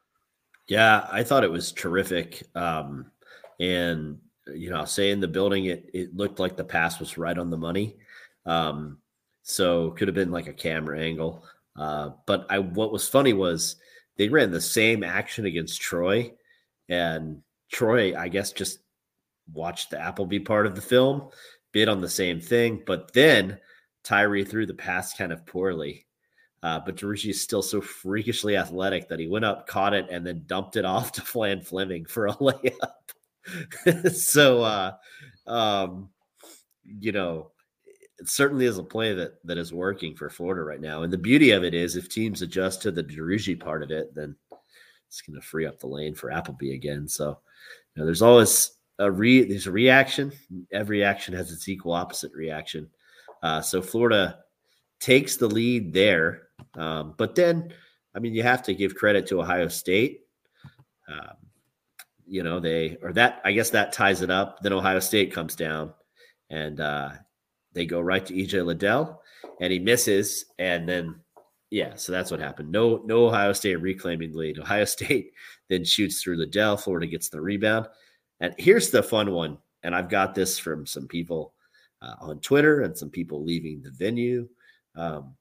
Yeah, I thought it was terrific. Um, and you know, I'll say in the building, it it looked like the pass was right on the money. Um, so could have been like a camera angle. Uh, but I what was funny was they ran the same action against Troy, and Troy, I guess, just watched the Appleby part of the film, bid on the same thing, but then Tyree threw the pass kind of poorly. Uh, but Duruji is still so freakishly athletic that he went up, caught it, and then dumped it off to Flan Fleming for a layup. so, uh, um, you know, it certainly is a play that that is working for Florida right now. And the beauty of it is, if teams adjust to the Duruji part of it, then it's going to free up the lane for Appleby again. So, you know, there's always a re there's a reaction. Every action has its equal opposite reaction. Uh, so Florida takes the lead there, um, but then, I mean, you have to give credit to Ohio State. Um, you know, they or that I guess that ties it up. Then Ohio State comes down, and uh, they go right to EJ Liddell, and he misses, and then yeah, so that's what happened. No, no Ohio State reclaiming lead. Ohio State then shoots through Liddell. Florida gets the rebound, and here's the fun one. And I've got this from some people uh, on Twitter and some people leaving the venue. Um,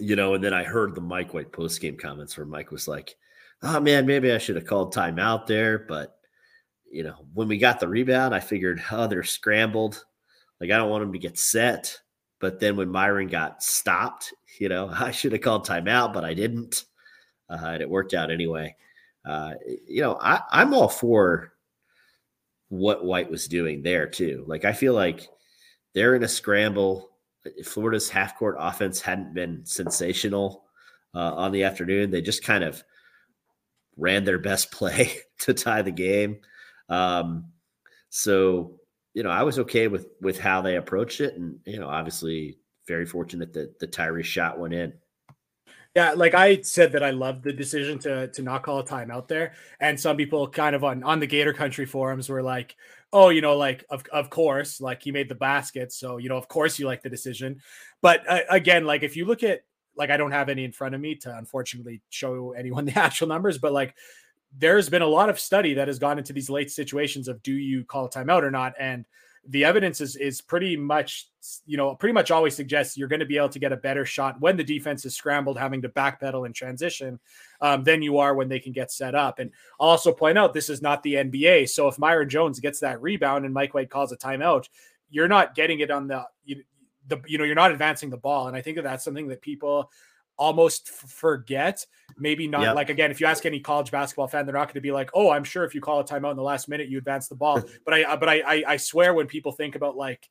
you know, and then I heard the Mike White post game comments where Mike was like, "Oh man, maybe I should have called timeout there." But you know, when we got the rebound, I figured, "Oh, they're scrambled." Like I don't want him to get set. But then when Myreon got stopped, you know, I should have called timeout, but I didn't. Uh, and it worked out anyway. Uh, you know, I, I'm all for what White was doing there too. Like I feel like they're in a scramble. Florida's half court offense hadn't been sensational uh, on the afternoon. They just kind of ran their best play to tie the game. Um, so you know, I was okay with with how they approached it, and you know, obviously very fortunate that the Tyree's shot went in. Yeah, like I said that I loved the decision to to not call a timeout there, and some people kind of on on the Gator Country forums were like, "Oh, you know, like of of course, like he made the basket, so you know, of course you like the decision." But uh, again, like if you look at like I don't have any in front of me to unfortunately show anyone the actual numbers, but like there's been a lot of study that has gone into these late situations of do you call a timeout or not, and the evidence is is pretty much you know pretty much always suggests you're going to be able to get a better shot when the defense is scrambled having to backpedal and transition um, than you are when they can get set up. And I'll also point out this is not the nba so if myreon jones gets that rebound and mike white calls a timeout you're not getting it on the you, the you know you're not advancing the ball. And i think that that's something that people almost forget. Maybe not yep. like again, if you ask any college basketball fan, they're not going to be like, "Oh, I'm sure if you call a timeout in the last minute, you advance the ball." but I, but I, I, I swear when people think about like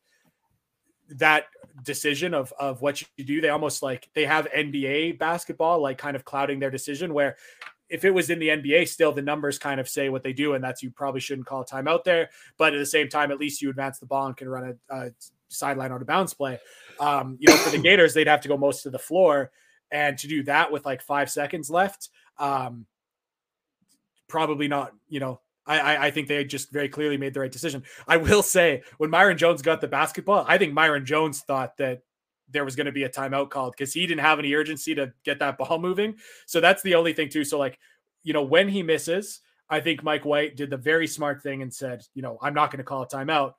that decision of of what you do, they almost like they have NBA basketball like kind of clouding their decision. Where if it was in the NBA, still the numbers kind of say what they do, and that's you probably shouldn't call a timeout there. But at the same time, at least you advance the ball and can run a, a sideline out of bounds play. Um, you know, for the Gators, they'd have to go most of the floor and to do that with like five seconds left, um, probably not, you know, I, I think they just very clearly made the right decision. I will say when Myreon Jones got the basketball, I think Myreon Jones thought that there was going to be a timeout called because he didn't have any urgency to get that ball moving. So that's the only thing too. So like, you know, when he misses, I think Mike White did the very smart thing and said, you know, I'm not going to call a timeout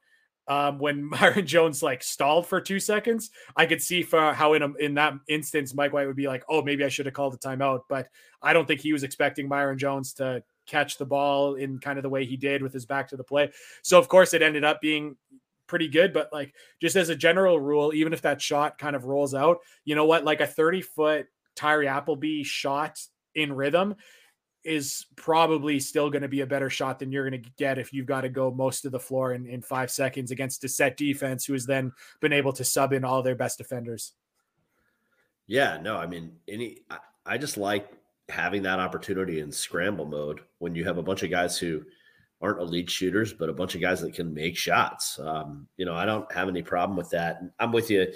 um, when Myreon Jones like stalled for two seconds, I could see for how in a, in that instance Mike White would be like, "Oh, maybe I should have called a timeout." But I don't think he was expecting Myreon Jones to catch the ball in kind of the way he did with his back to the play. So of course it ended up being pretty good. But like just as a general rule, even if that shot kind of rolls out, you know what? Like a thirty foot Tyree Appleby shot in rhythm is probably still going to be a better shot than you're going to get if you've got to go most of the floor in, in five seconds against a set defense who has then been able to sub in all their best defenders. Yeah, no, I mean, any, I, I just like having that opportunity in scramble mode when you have a bunch of guys who aren't elite shooters, but a bunch of guys that can make shots. Um, you know, I don't have any problem with that. I'm with you.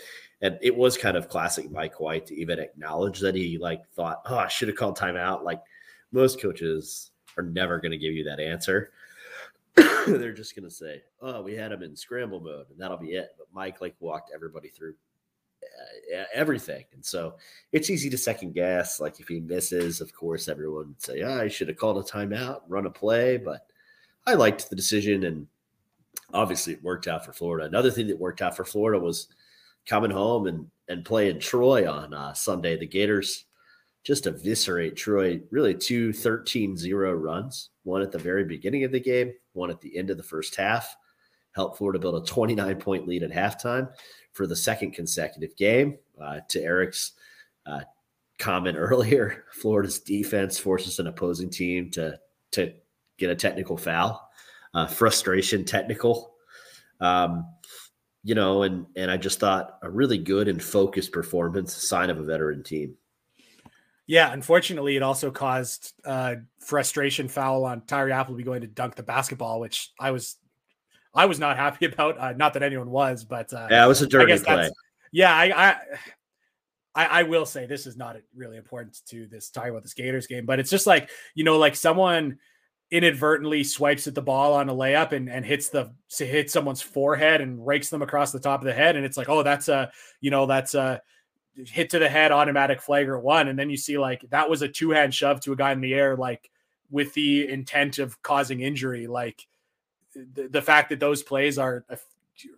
And it was kind of classic Mike White to even acknowledge that he like thought, oh, I should have called timeout. Like, most coaches are never going to give you that answer. They're just going to say, "Oh, we had him in scramble mode, and that'll be it." But Mike like walked everybody through uh, everything, and so it's easy to second guess. Like if he misses, of course, everyone would say, "Oh, I should have called a timeout, run a play." But I liked the decision, and obviously it worked out for Florida. Another thing that worked out for Florida was coming home and and playing Troy on uh, Sunday. The Gators just eviscerate Troy. Really, two 13 0 runs, one at the very beginning of the game, one at the end of the first half. Helped Florida build a 29 point lead at halftime for the second consecutive game. Uh, to Eric's uh, comment earlier, Florida's defense forces an opposing team to, to get a technical foul, uh, frustration technical. Um, you know, and and I just thought a really good and focused performance, sign of a veteran team. Yeah, unfortunately, it also caused uh, frustration foul on Tyree Appleby going to dunk the basketball, which I was, I was not happy about. Uh, not that anyone was, but uh, yeah, it was a dirty play. Yeah, I, I, I, I will say this is not really important to this talking about the Gators game, but it's just like you know, like someone inadvertently swipes at the ball on a layup and, and hits the hits someone's forehead and rakes them across the top of the head, and it's like, oh, that's a you know, that's a hit to the head, automatic flagrant one, and then you see like that was a two hand shove to a guy in the air, like with the intent of causing injury. Like the, the fact that those plays are uh,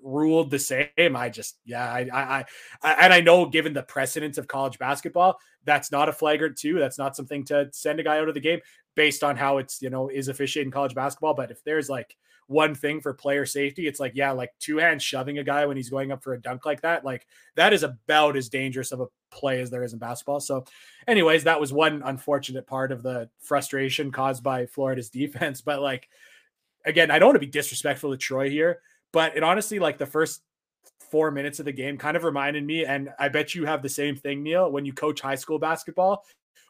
ruled the same, I just yeah, I, I, I and I know given the precedence of college basketball, that's not a flagrant two. That's not something to send a guy out of the game based on how it's you know is officiating college basketball. But if there's like one thing for player safety. It's like, yeah, like two hands shoving a guy when he's going up for a dunk like that. Like that is about as dangerous of a play as there is in basketball. So, anyways, that was one unfortunate part of the frustration caused by Florida's defense. But like, again, I don't want to be disrespectful to Troy here, but it honestly, like the first four minutes of the game kind of reminded me, and I bet you have the same thing, Neil, when you coach high school basketball,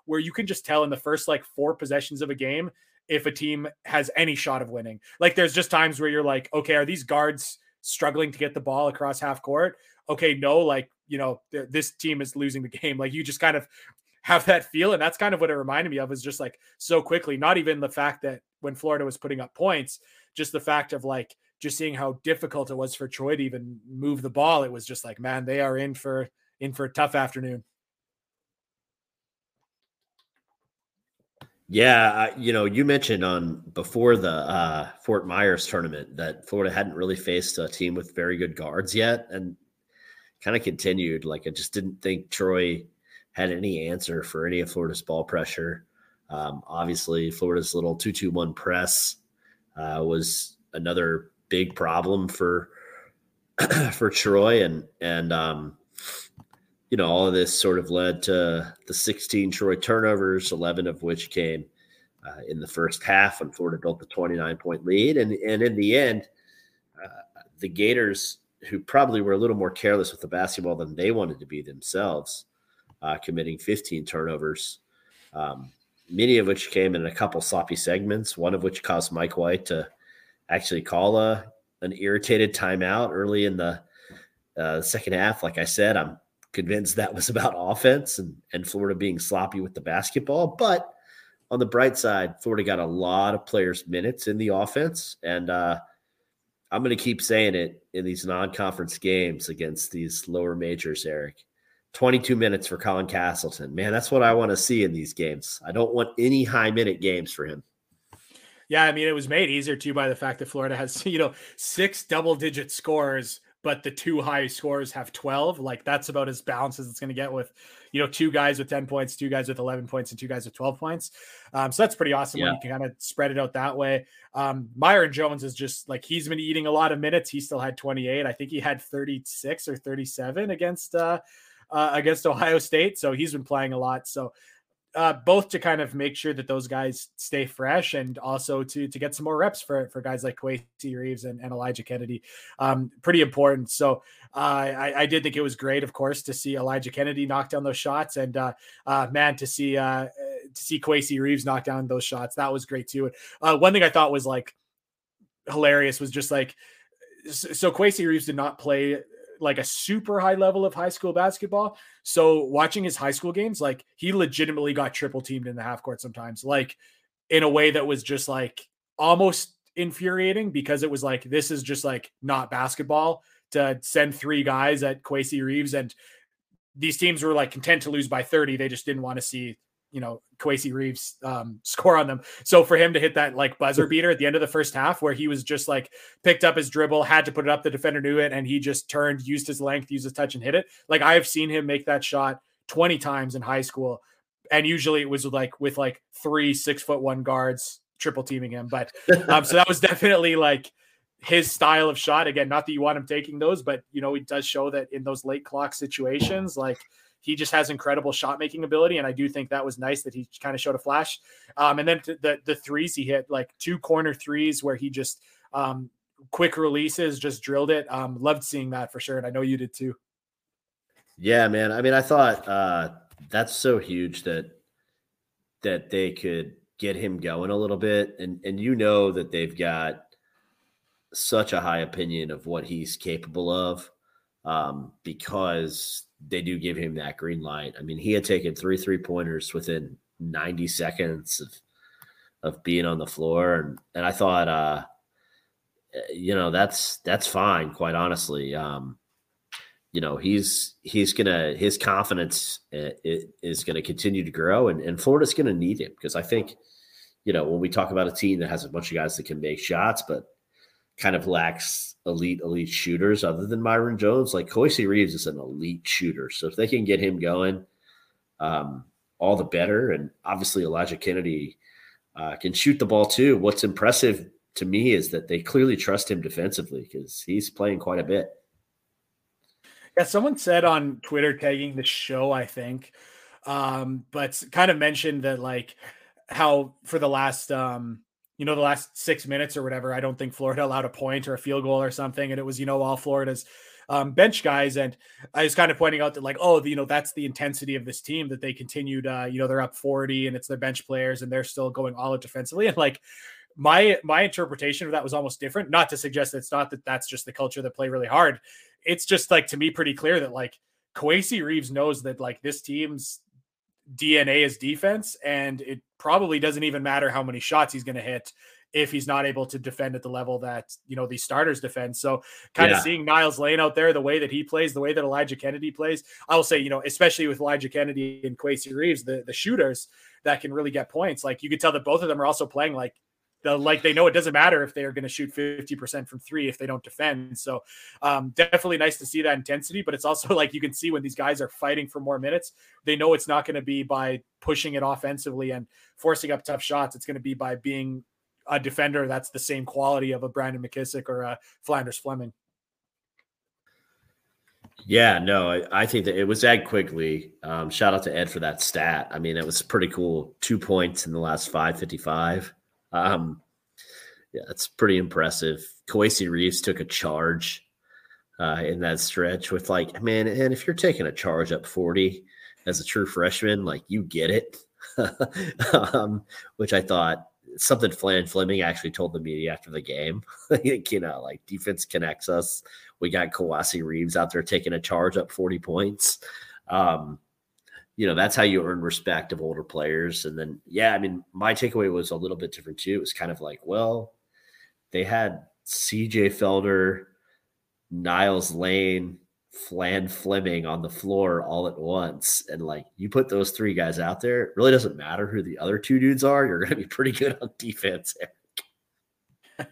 where you can just tell in the first like four possessions of a game if a team has any shot of winning. Like there's just times where you're like, okay, are these guards struggling to get the ball across half court? Okay, no, like, you know, th- this team is losing the game. Like you just kind of have that feel. And that's kind of what it reminded me of is just like so quickly, not even the fact that when Florida was putting up points, just the fact of like just seeing how difficult it was for Troy to even move the ball. It was just like, man, they are in for in for a tough afternoon. Yeah, you know, you mentioned on before the uh, Fort Myers tournament that Florida hadn't really faced a team with very good guards yet, and kind of continued. Like I just didn't think Troy had any answer for any of Florida's ball pressure. Um, obviously, Florida's little two-two-one press uh, was another big problem for for Troy, and and um, you know, all of this sort of led to the 16 Troy turnovers, 11 of which came uh, in the first half when Florida built the 29 point lead. And, and in the end, uh, the Gators, who probably were a little more careless with the basketball than they wanted to be themselves, uh, committing 15 turnovers, um, many of which came in a couple sloppy segments, one of which caused Mike White to actually call a, an irritated timeout early in the uh, second half. Like I said, I'm convinced that was about offense and, and Florida being sloppy with the basketball. But on the bright side, Florida got a lot of players' minutes in the offense. And uh, I'm going to keep saying it in these non conference games against these lower majors, Eric. 22 minutes for Colin Castleton. Man, that's what I want to see in these games. I don't want any high minute games for him. Yeah, I mean, it was made easier too by the fact that Florida has, you know, six double digit scores but the two high scores have 12. Like that's about as balanced as it's going to get with, you know, two guys with 10 points, two guys with 11 points, and two guys with 12 points. Um, so that's pretty awesome yeah. when you can kind of spread it out that way. Um, Myreon Jones is just like he's been eating a lot of minutes. He still had 28. I think he had 36 or 37 against uh, uh, against Ohio State. So he's been playing a lot. So uh, both to kind of make sure that those guys stay fresh and also to to get some more reps for for guys like Kowacie Reeves and, and Elijah Kennedy. Um, pretty important. So uh, I, I did think it was great, of course, to see Elijah Kennedy knock down those shots, and uh, uh, man, to see uh, to see Kowacie Reeves knock down those shots, that was great too. Uh, one thing I thought was like hilarious was just like so Kowacie Reeves did not play like a super high level of high school basketball. So watching his high school games, like he legitimately got triple teamed in the half court sometimes, like in a way that was just like almost infuriating because it was like this is just like not basketball to send three guys at Kowacie Reeves and these teams were like content to lose by 30. They just didn't want to see you know Kowacie Reeves um, score on them. So for him to hit that like buzzer beater at the end of the first half, where he was just like picked up his dribble, had to put it up, the defender knew it, and he just turned, used his length, used his touch, and hit it. Like I've seen him make that shot twenty times in high school, and usually it was like with like three six foot one guards triple teaming him. But um, so that was definitely like his style of shot. Again, not that you want him taking those, but you know, it does show that in those late clock situations, like he just has incredible shot making ability, and I do think that was nice that he kind of showed a flash. Um, and then the the threes he hit like two corner threes where he just um, quick releases, just drilled it. Um, loved seeing that for sure, and I know you did too. Yeah, man. I mean, I thought uh, that's so huge that that they could get him going a little bit, and and you know that they've got such a high opinion of what he's capable of um, because they do give him that green light. I mean, he had taken three three pointers within 90 seconds of of being on the floor, and and I thought, uh, you know, that's that's fine. Quite honestly, um, you know, he's he's gonna his confidence uh, is gonna continue to grow, and and Florida's gonna need him because I think, you know, when we talk about a team that has a bunch of guys that can make shots, but kind of lacks elite elite shooters other than Myreon Jones. Like Kowacie Reeves is an elite shooter, so if they can get him going, um, all the better. And obviously Elijah Kennedy uh, can shoot the ball too. What's impressive to me is that they clearly trust him defensively because he's playing quite a bit. Yeah, someone said on Twitter tagging the show, I think, um, but kind of mentioned that like how for the last um you know, the last six minutes or whatever, I don't think Florida allowed a point or a field goal or something. And it was, you know, all Florida's um, bench guys. And I was kind of pointing out that, like, oh, you know, that's the intensity of this team that they continued, uh, you know, they're up 40 and it's their bench players and they're still going all out defensively. And like, my my interpretation of that was almost different. Not to suggest that it's not that that's just the culture that play really hard. It's just like to me pretty clear that like Kowacie Reeves knows that like this team's DNA is defense, and it probably doesn't even matter how many shots he's going to hit if he's not able to defend at the level that you know these starters defend. So kind yeah. of seeing Niels Lane out there, the way that he plays, the way that Elijah Kennedy plays, I will say, you know, especially with Elijah Kennedy and Kowacie Reeves, the the shooters that can really get points. Like you could tell that both of them are also playing like the like they know it doesn't matter if they're going to shoot 50% from three if they don't defend. So um, definitely nice to see that intensity, but it's also like you can see when these guys are fighting for more minutes, they know it's not going to be by pushing it offensively and forcing up tough shots. It's going to be by being a defender that's the same quality of a Brandon McKissic or a Phlandrous Fleming. Yeah, no, I, I, think that it was Ed Quigley. Um, shout out to Ed for that stat. I mean, it was pretty cool. Two points in the last 555. Um, yeah, it's pretty impressive. Kowacie Reeves took a charge uh, in that stretch with like, man, and if you're taking a charge up 40 as a true freshman, like you get it. um, which I thought something Flan Fleming actually told the media after the game. Like, you know, like defense connects us. We got Kowacie Reeves out there taking a charge up 40 points. Um, you know that's how you earn respect of older players. And then yeah i mean my takeaway was a little bit different too. It was kind of like well they had cj felder niels lane flan fleming on the floor all at once. And like you put those three guys out there it really doesn't matter who the other two dudes are. You're going to be pretty good on defense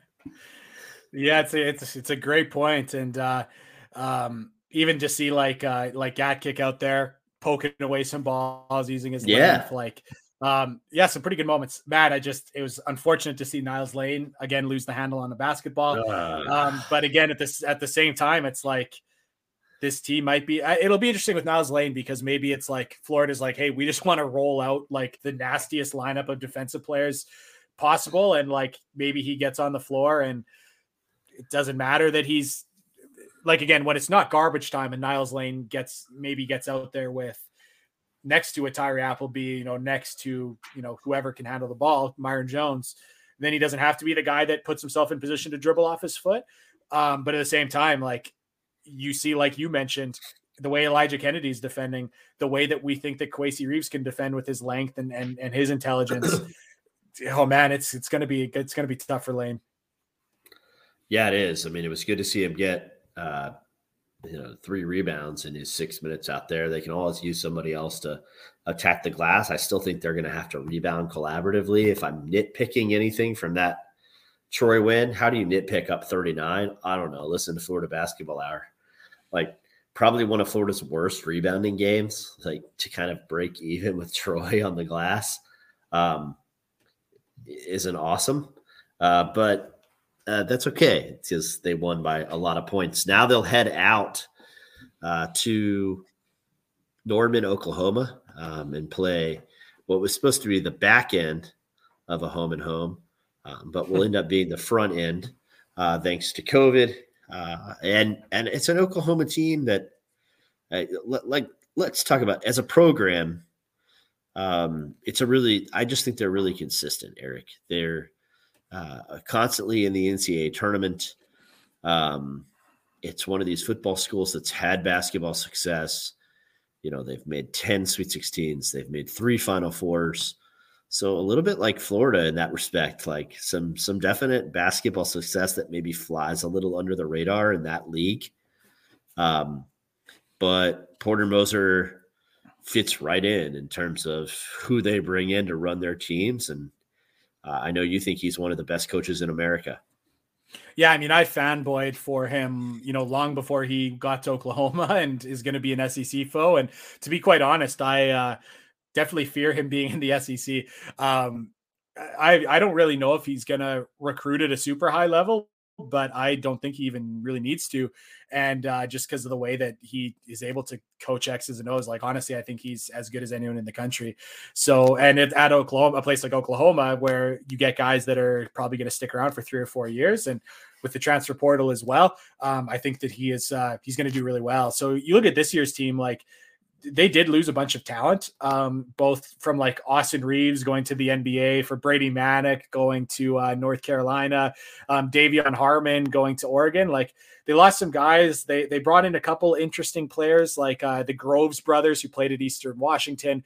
yeah it's a, it's it's a great point. And uh um even to see like uh like Gat kick out there poking away some balls using his yeah. length. Like, um, yeah, some pretty good moments. Matt, I just it was unfortunate to see Niels Lane again lose the handle on the basketball. Uh. Um, but again, at this at the same time, it's like this team might be. It'll be interesting with Niels Lane because maybe it's like Florida's like, hey, we just want to roll out like the nastiest lineup of defensive players possible, and like maybe he gets on the floor and it doesn't matter that he's like again when it's not garbage time and Niels Lane gets maybe gets out there with next to a Tyree Appleby, you know, next to you know whoever can handle the ball, Myreon Jones, then he doesn't have to be the guy that puts himself in position to dribble off his foot. Um, but at the same time, like you see, like you mentioned, the way Elijah Kennedy is defending, the way that we think that Kowacie Reeves can defend with his length and and, and his intelligence. oh man, it's it's gonna be it's gonna be tough for Lane. Yeah, it is. I mean, it was good to see him get uh, you know, three rebounds in his six minutes out there. They can always use somebody else to attack the glass. I still think they're going to have to rebound collaboratively. If I'm nitpicking anything from that Troy win, how do you nitpick up 39? I don't know. Listen to Florida Basketball Hour. Like, probably one of Florida's worst rebounding games, like to kind of break even with Troy on the glass, um, isn't awesome. Uh, but uh, that's okay because they won by a lot of points. Now they'll head out uh, to Norman, Oklahoma, um, and play what was supposed to be the back end of a home and home, um, but will end up being the front end uh, thanks to COVID. Uh, and and it's an Oklahoma team that, uh, like, let's talk about as a program. Um, it's a really, I just think they're really consistent, Eric. They're uh, constantly in the NCAA tournament. Um, it's one of these football schools that's had basketball success. You know, they've made 10 Sweet 16s, they've made three Final Fours. So a little bit like Florida in that respect, like some some definite basketball success that maybe flies a little under the radar in that league. Um, but Porter Moser fits right in in terms of who they bring in to run their teams and uh, I know you think he's one of the best coaches in America. Yeah, I mean, I fanboyed for him, you know, long before he got to Oklahoma and is going to be an SEC foe. And to be quite honest, I uh, definitely fear him being in the SEC. Um, I I don't really know if he's going to recruit at a super high level, but I don't think he even really needs to. And uh, just because of the way that he is able to coach X's and O's, like honestly, I think he's as good as anyone in the country. So, and it, at Oklahoma, a place like Oklahoma, where you get guys that are probably going to stick around for three or four years, and with the transfer portal as well, um, I think that he is uh, he's going to do really well. So you look at this year's team, like they did lose a bunch of talent, um, both from like Austin Reaves going to the NBA, for Brady Manek going to uh, North Carolina, um, De'Vion Harmon going to Oregon. Like they lost some guys. They they brought in a couple interesting players like uh, the Groves brothers who played at Eastern Washington.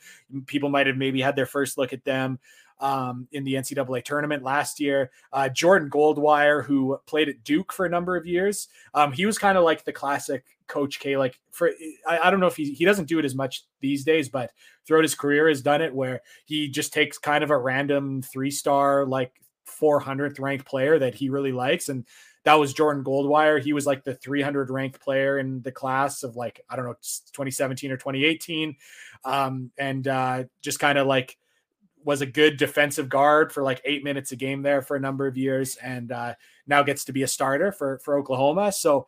People might have maybe had their first look at them um, in the NCAA tournament last year. Uh, Jordan Goldwire, who played at Duke for a number of years, um, he was kind of like the classic Coach K. Like for I, I, don't know if he he doesn't do it as much these days, but throughout his career has done it where he just takes kind of a random three star like 400th ranked player that he really likes and that was Jordan Goldwire. He was like the 300 ranked player in the class of like, I don't know, 2017 or 2018. Um, and uh, just kind of like was a good defensive guard for like eight minutes a game there for a number of years, and uh, now gets to be a starter for for Oklahoma. So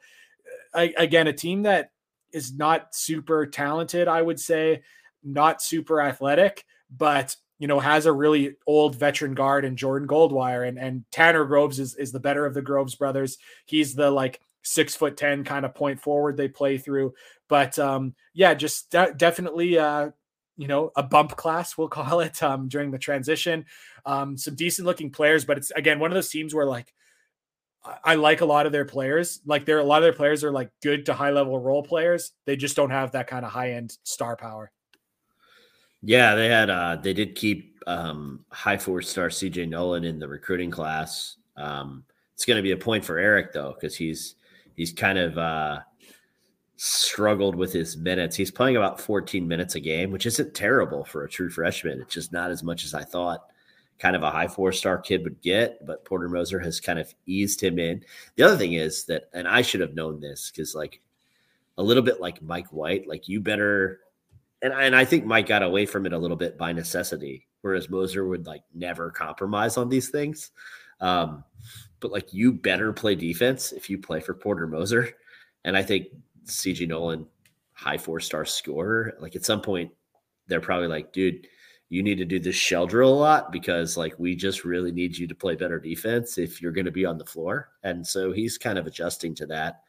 uh, again, a team that is not super talented, I would say, not super athletic, but you know has a really old veteran guard in Jordan Goldwire, and and Tanner Groves is is the better of the Groves brothers. He's the like six foot ten kind of point forward they play through. But um, yeah, just de- definitely uh, you know, a bump class, we'll call it, um, during the transition. Um, some decent looking players, but it's again one of those teams where like I like a lot of their players. Like there, a lot of their players are like good to high level role players. They just don't have that kind of high end star power. Yeah, they had uh they did keep um high four star CJ Noland in the recruiting class. Um it's gonna be a point for Eric though, because he's he's kind of uh struggled with his minutes. He's playing about 14 minutes a game, which isn't terrible for a true freshman. It's just not as much as I thought kind of a high four star kid would get, but Porter Moser has kind of eased him in. The other thing is that, and I should have known this because, like, a little bit like Mike White, like, you better, and, and I think Mike got away from it a little bit by necessity, whereas Moser would like never compromise on these things. Um, but like, you better play defense if you play for Porter Moser. And I think CJ Noland, high four star scorer. Like at some point, they're probably like, dude, you need to do this shell drill a lot because like we just really need you to play better defense if you're going to be on the floor. And so he's kind of adjusting to that.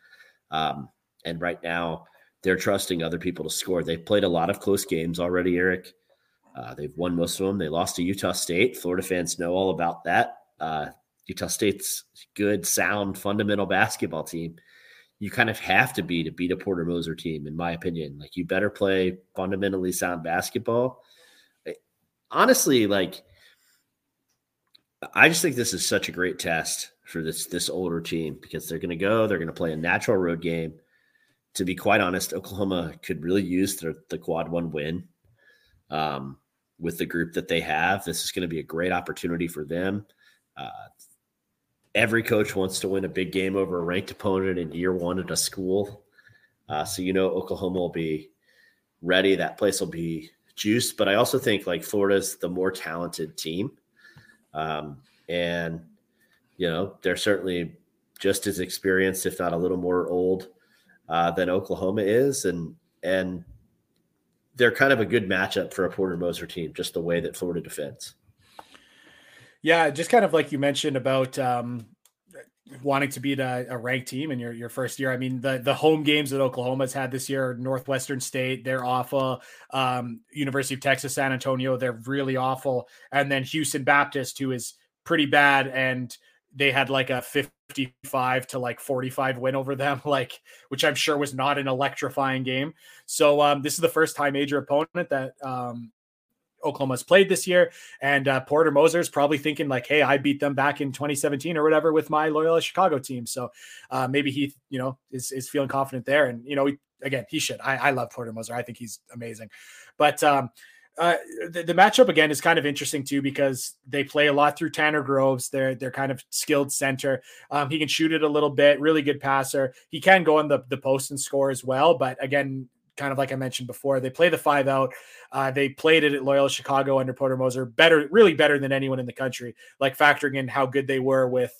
Um, and right now, they're trusting other people to score. They've played a lot of close games already, Eric. Uh, they've won most of them. They lost to Utah State. Florida fans know all about that. Uh, Utah State's good, sound, fundamental basketball team you kind of have to be to beat a Porter Moser team, in my opinion. Like you better play fundamentally sound basketball. Honestly, like I just think this is such a great test for this this older team because they're going to go, they're going to play a natural road game. To be quite honest, Oklahoma could really use the, the quad one win um, with the group that they have. This is going to be a great opportunity for them. Uh, every coach wants to win a big game over a ranked opponent in year one at a school. Uh, so you know Oklahoma will be ready. That place will be juiced. But I also think like Florida's the more talented team, um, and you know they're certainly just as experienced, if not a little more old, uh, than Oklahoma is, and and they're kind of a good matchup for a Porter Moser team, just the way that Florida defends. Yeah, just kind of like you mentioned about um, wanting to beat a, a, ranked team in your, your first year. I mean, the the home games that Oklahoma's had this year, Northwestern State, they're awful. Um, University of Texas, San Antonio, they're really awful. And then Houston Baptist, who is pretty bad, and they had like a 55 to like 45 win over them, like which I'm sure was not an electrifying game. So um, this is the first high major opponent that um, Oklahoma's played this year. And uh, Porter Moser's probably thinking like, "Hey, I beat them back in 2017 or whatever with my Loyola Chicago team." So uh, maybe he, you know, is is feeling confident there. And you know, he, again, he should. I, I love Porter Moser. I think he's amazing. But um, uh, the, the, matchup again is kind of interesting too because they play a lot through Tanner Groves. They're they're kind of skilled center. Um, he can shoot it a little bit. Really good passer. He can go in the the post and score as well. But again, kind of like I mentioned before. They play the five out. Uh, they played it at Loyola Chicago under Porter Moser, better, really better than anyone in the country. Like factoring in how good they were with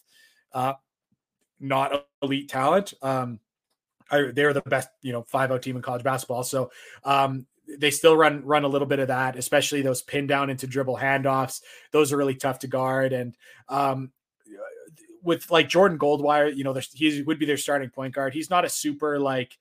uh, not elite talent. Um, I, they're the best, you know, 5 out team in college basketball. So um, they still run run a little bit of that, especially those pin down into dribble handoffs. Those are really tough to guard. And um, with like Jordan Goldwire, you know, he would be their starting point guard. He's not a super like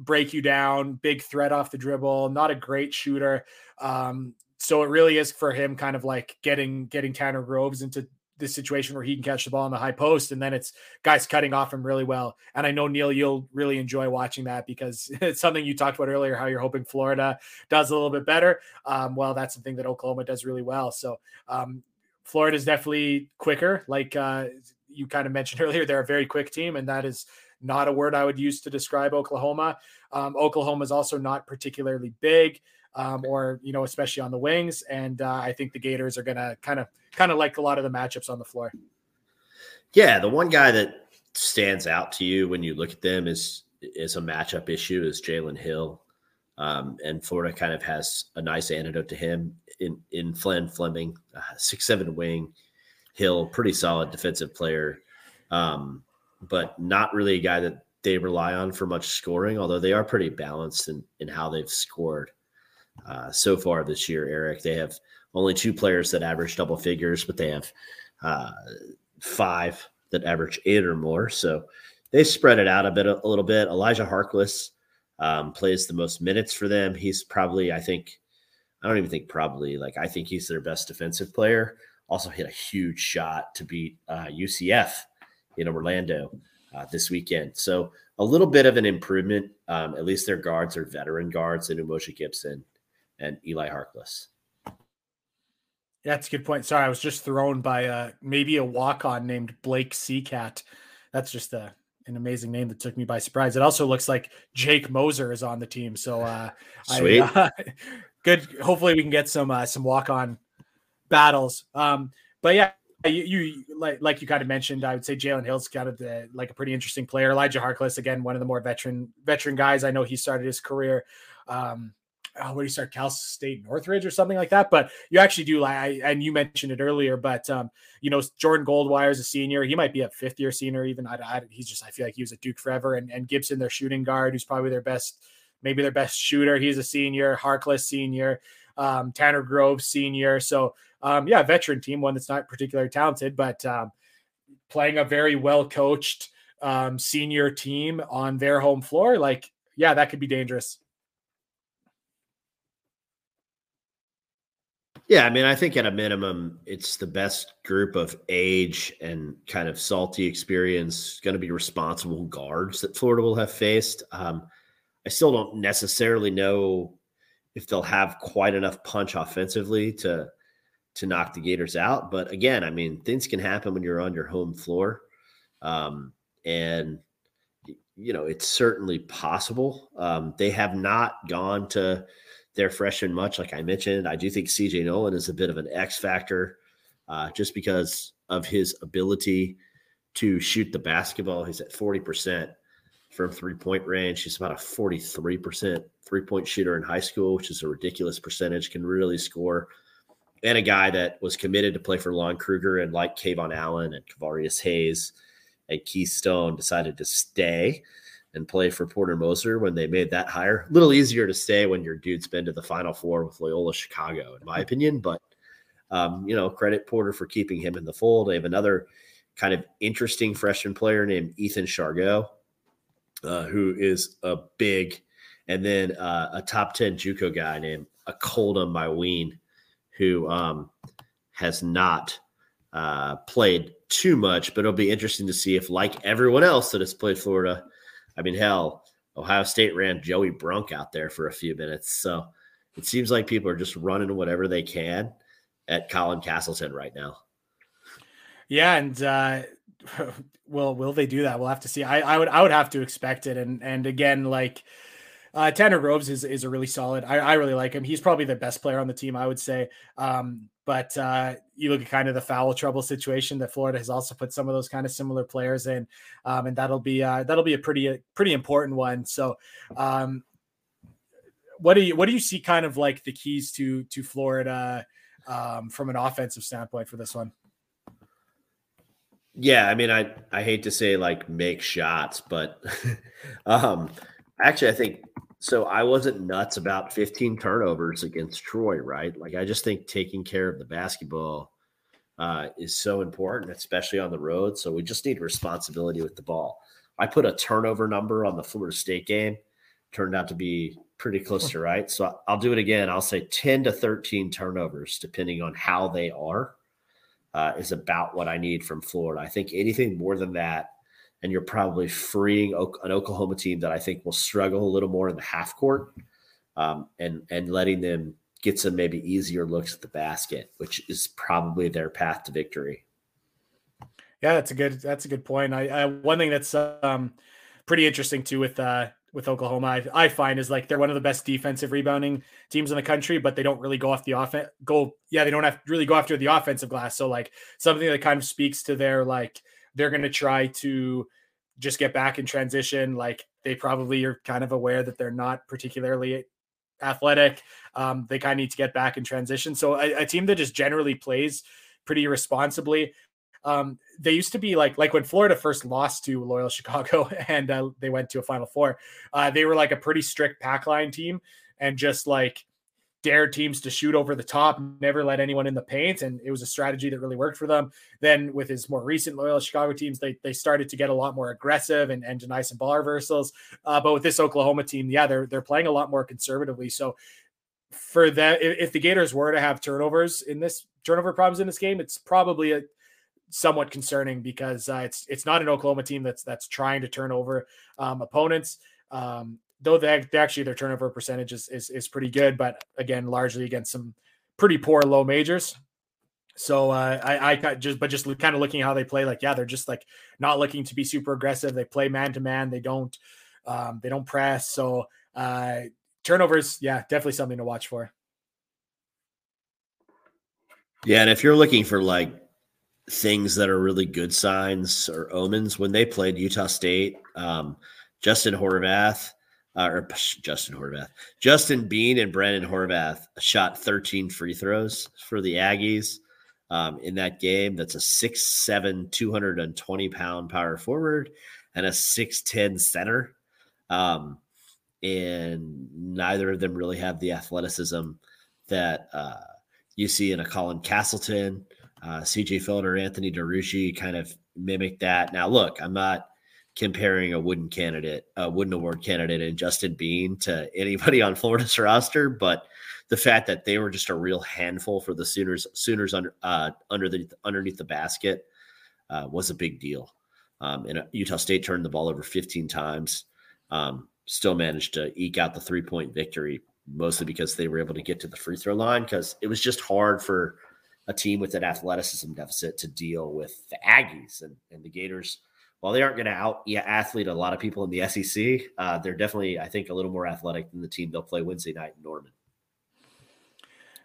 break you down, big threat off the dribble, not a great shooter. Um, so it really is for him kind of like getting getting Tanner Groves into this situation where he can catch the ball in the high post and then it's guys cutting off him really well. And I know Neil, you'll really enjoy watching that because it's something you talked about earlier, how you're hoping Florida does a little bit better. Um, well, that's something that Oklahoma does really well. So um, Florida is definitely quicker. Like uh, you kind of mentioned earlier, they're a very quick team, and that is not a word I would use to describe Oklahoma. Um, Oklahoma is also not particularly big um, or you know, especially on the wings. And uh, I think the Gators are going to kind of kind of like a lot of the matchups on the floor. Yeah, the one guy that stands out to you when you look at them is is a matchup issue is Jalen Hill, um, and Florida kind of has a nice antidote to him in in Flan Fleming, uh, six seven wing. Hill, pretty solid defensive player, um, but not really a guy that they rely on for much scoring. Although they are pretty balanced in in how they've scored uh, so far this year, Eric. They have only two players that average double figures, but they have uh, five that average eight or more. So they spread it out a bit, a, little bit. Elijah Harkless um, plays the most minutes for them. He's probably, I think, I don't even think probably, like, I think he's their best defensive player. Also hit a huge shot to beat uh, UCF in Orlando uh, this weekend. So a little bit of an improvement. Um, at least their guards are veteran guards in Umoja Gibson and Eli Harkless. That's a good point. Sorry, I was just thrown by uh, maybe a walk on named Blake Seacat. That's just a, an amazing name that took me by surprise. It also looks like Jake Moser is on the team. So uh, Sweet. I, uh, good. Hopefully we can get some uh, some walk on battles. Um, but yeah, you, you, like like you kind of mentioned, I would say Jalen Hill's kind of the like a pretty interesting player. Elijah Harkless, again, one of the more veteran veteran guys. I know he started his career um, oh, where do you start? Cal State Northridge or something like that. But you actually do like, and you mentioned it earlier, but um, you know, Jordan Goldwire is a senior. He might be a fifth year senior, even. I, I, he's just, I feel like he was at Duke forever. And, and Gibson, their shooting guard, who's probably their best, maybe their best shooter. He's a senior. Harkless, senior. Um, Tanner Grove, senior. So, um, yeah, veteran team, one that's not particularly talented, but um, playing a very well coached um, senior team on their home floor. Like, yeah, that could be dangerous. Yeah, I mean, I think at a minimum, it's the best group of age and kind of salty experience going to be responsible guards that Florida will have faced. Um, I still don't necessarily know if they'll have quite enough punch offensively to to knock the Gators out. But again, I mean, things can happen when you're on your home floor, um, and you know it's certainly possible. Um, they have not gone to their freshman much. Like I mentioned, I do think CJ Noland is a bit of an X factor uh, just because of his ability to shoot the basketball. He's at 40% from three point range. He's about a 43% three point shooter in high school, which is a ridiculous percentage, can really score. And a guy that was committed to play for Lon Kruger and like KeVaughn Allen and Kevarrius Hayes and Keystone decided to stay and play for Porter Moser when they made that hire. A little easier to stay when your dude's been to the Final Four with Loyola Chicago, in my opinion. But um, you know, credit Porter for keeping him in the fold. They have another kind of interesting freshman player named Ethan Chargois, uh, who is a big, and then uh, a top ten JUCO guy named Akolda Manyang, who um, has not uh, played too much, but it'll be interesting to see if, like everyone else that has played Florida, I mean, hell, Ohio State ran Joey Brunk out there for a few minutes. So it seems like people are just running whatever they can at Colin Castleton right now. Yeah, and uh will will they do that? We'll have to see. I, I would I would have to expect it. And and again, like uh Tanner Groves is is a really solid. I, I really like him. He's probably the best player on the team, I would say. Um, but uh, you look at kind of the foul trouble situation that Florida has also put some of those kind of similar players in, um, and that'll be uh, that'll be a pretty uh, pretty important one. So, um, what do you what do you see kind of like the keys to to Florida um, from an offensive standpoint for this one? Yeah, I mean, I I hate to say like make shots, but um, actually, I think so. I wasn't nuts about 15 turnovers against Troy, right? Like, I just think taking care of the basketball uh, is so important, especially on the road. So we just need responsibility with the ball. I put a turnover number on the Florida State game, turned out to be pretty close to right. So I'll do it again. I'll say 10 to 13 turnovers, depending on how they are uh, is about what I need from Florida. I think anything more than that, and you're probably freeing an Oklahoma team that I think will struggle a little more in the half court, um, and and letting them get some maybe easier looks at the basket, which is probably their path to victory. Yeah, that's a good that's a good point. I, I one thing that's um, pretty interesting too with uh, with Oklahoma, I, I, find is like they're one of the best defensive rebounding teams in the country, but they don't really go off the offense. Go, yeah, they don't have really go after the offensive glass. So like something that kind of speaks to their like they're going to try to just get back in transition. Like they probably are kind of aware that they're not particularly athletic. Um, they kind of need to get back in transition. So a, a team that just generally plays pretty responsibly um, they used to be like like when Florida first lost to Loyola Chicago and uh, they went to a Final Four. Uh, they were like a pretty strict pack line team and just like dared teams to shoot over the top, never let anyone in the paint, and it was a strategy that really worked for them. Then with his more recent Loyola Chicago teams, they they started to get a lot more aggressive and, and deny some ball reversals. Uh, but with this Oklahoma team, yeah, they're they're playing a lot more conservatively. So for that, if, if the Gators were to have turnovers in this turnover problems in this game, it's probably a somewhat concerning because uh, it's it's not an Oklahoma team that's that's trying to turn over um, opponents. Um, though they, they, actually their turnover percentage is, is, is pretty good, but again, largely against some pretty poor low majors. So uh, I, I just but just kind of looking how they play, like yeah, they're just like not looking to be super aggressive. They play man to man. They don't um, they don't press. So uh, turnovers, yeah, definitely something to watch for. Yeah, and if you're looking for like things that are really good signs or omens when they played Utah State. Um, Justin Horvath, uh, or Justin Horvath, Justin Bean and Brandon Horvath shot 13 free throws for the Aggies um, in that game. That's a 6'7, 220 pound power forward and a 6'10 center. Um, and neither of them really have the athleticism that uh, you see in a Colin Castleton uh, CJ Felder, Anthony Duruji kind of mimic that. Now, look, I'm not comparing a wooden candidate, a wooden award candidate, and Justin Bean to anybody on Florida's roster, but the fact that they were just a real handful for the Sooners, Sooners under uh, under the underneath the basket uh, was a big deal. Um, and uh, Utah State turned the ball over 15 times, um, still managed to eke out the three point victory, mostly because they were able to get to the free throw line because it was just hard for a team with an athleticism deficit to deal with the Aggies and, and the Gators. While they aren't going to out yeah, athlete a lot of people in the SEC, uh, they're definitely, I think, a little more athletic than the team they'll play Wednesday night in Norman.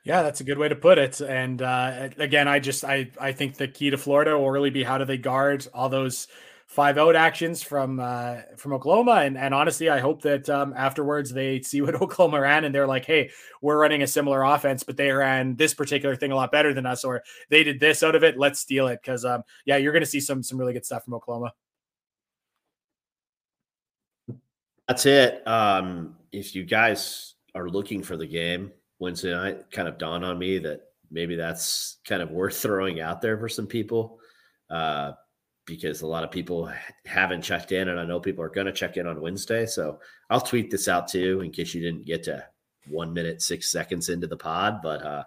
Yeah, that's a good way to put it. And uh, again, I just I I think the key to Florida will really be how do they guard all those five out actions from uh, from Oklahoma. And, and honestly, I hope that um, afterwards they see what Oklahoma ran and they're like, hey, we're running a similar offense, but they ran this particular thing a lot better than us, or they did this out of it. Let's steal it. Cause um, yeah, you're gonna see some some really good stuff from Oklahoma. That's it. Um, if you guys are looking for the game Wednesday night, kind of dawned on me that maybe that's kind of worth throwing out there for some people. Uh, because a lot of people haven't checked in, and I know people are going to check in on Wednesday. So I'll tweet this out too in case you didn't get to one minute six seconds into the pod. But uh,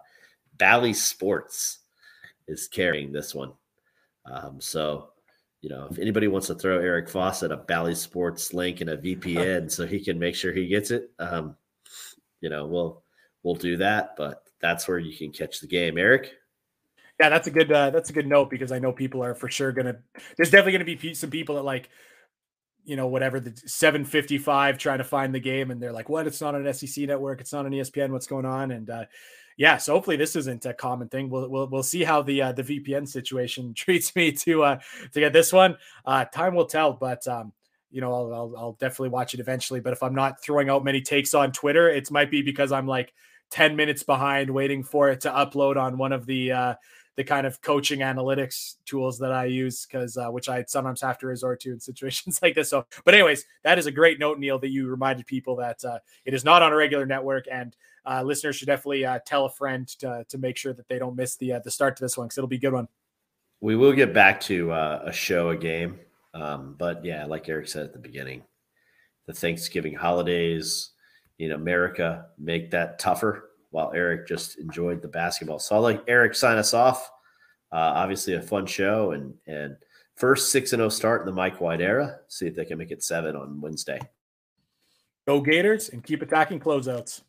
Bally Sports is carrying this one. Um, so you know, if anybody wants to throw Eric Fawcett a Bally Sports link and a VPN so he can make sure he gets it, um, you know, we'll we'll do that. But that's where you can catch the game, Eric yeah, that's a good uh, that's a good note because I know people are for sure gonna. There's definitely gonna be some people that like, you know, whatever the 755 trying to find the game, and they're like, "What? It's not on SEC network. It's not on ESPN. What's going on?" And uh, yeah, so hopefully this isn't a common thing. We'll we'll, we'll see how the uh, the VPN situation treats me to uh, to get this one. Uh, time will tell, but um, you know, I'll, I'll, I'll definitely watch it eventually. But if I'm not throwing out many takes on Twitter, it might be because I'm like 10 minutes behind waiting for it to upload on one of the uh, the kind of coaching analytics tools that I use because uh, which I sometimes have to resort to in situations like this. So, but anyways, that is a great note, Neil, that you reminded people that uh, it is not on a regular network, and uh, listeners should definitely uh, tell a friend to, to make sure that they don't miss the uh, the start to this one because it'll be a good one. We will get back to uh, a show, a game, um, but yeah, like Eric said at the beginning, the Thanksgiving holidays in America make that tougher while Eric just enjoyed the basketball. So I'll let Eric sign us off. Uh, obviously, a fun show and and first six and zero oh start in the Mike White era. See if they can make it seven on Wednesday. Go Gators and keep attacking closeouts.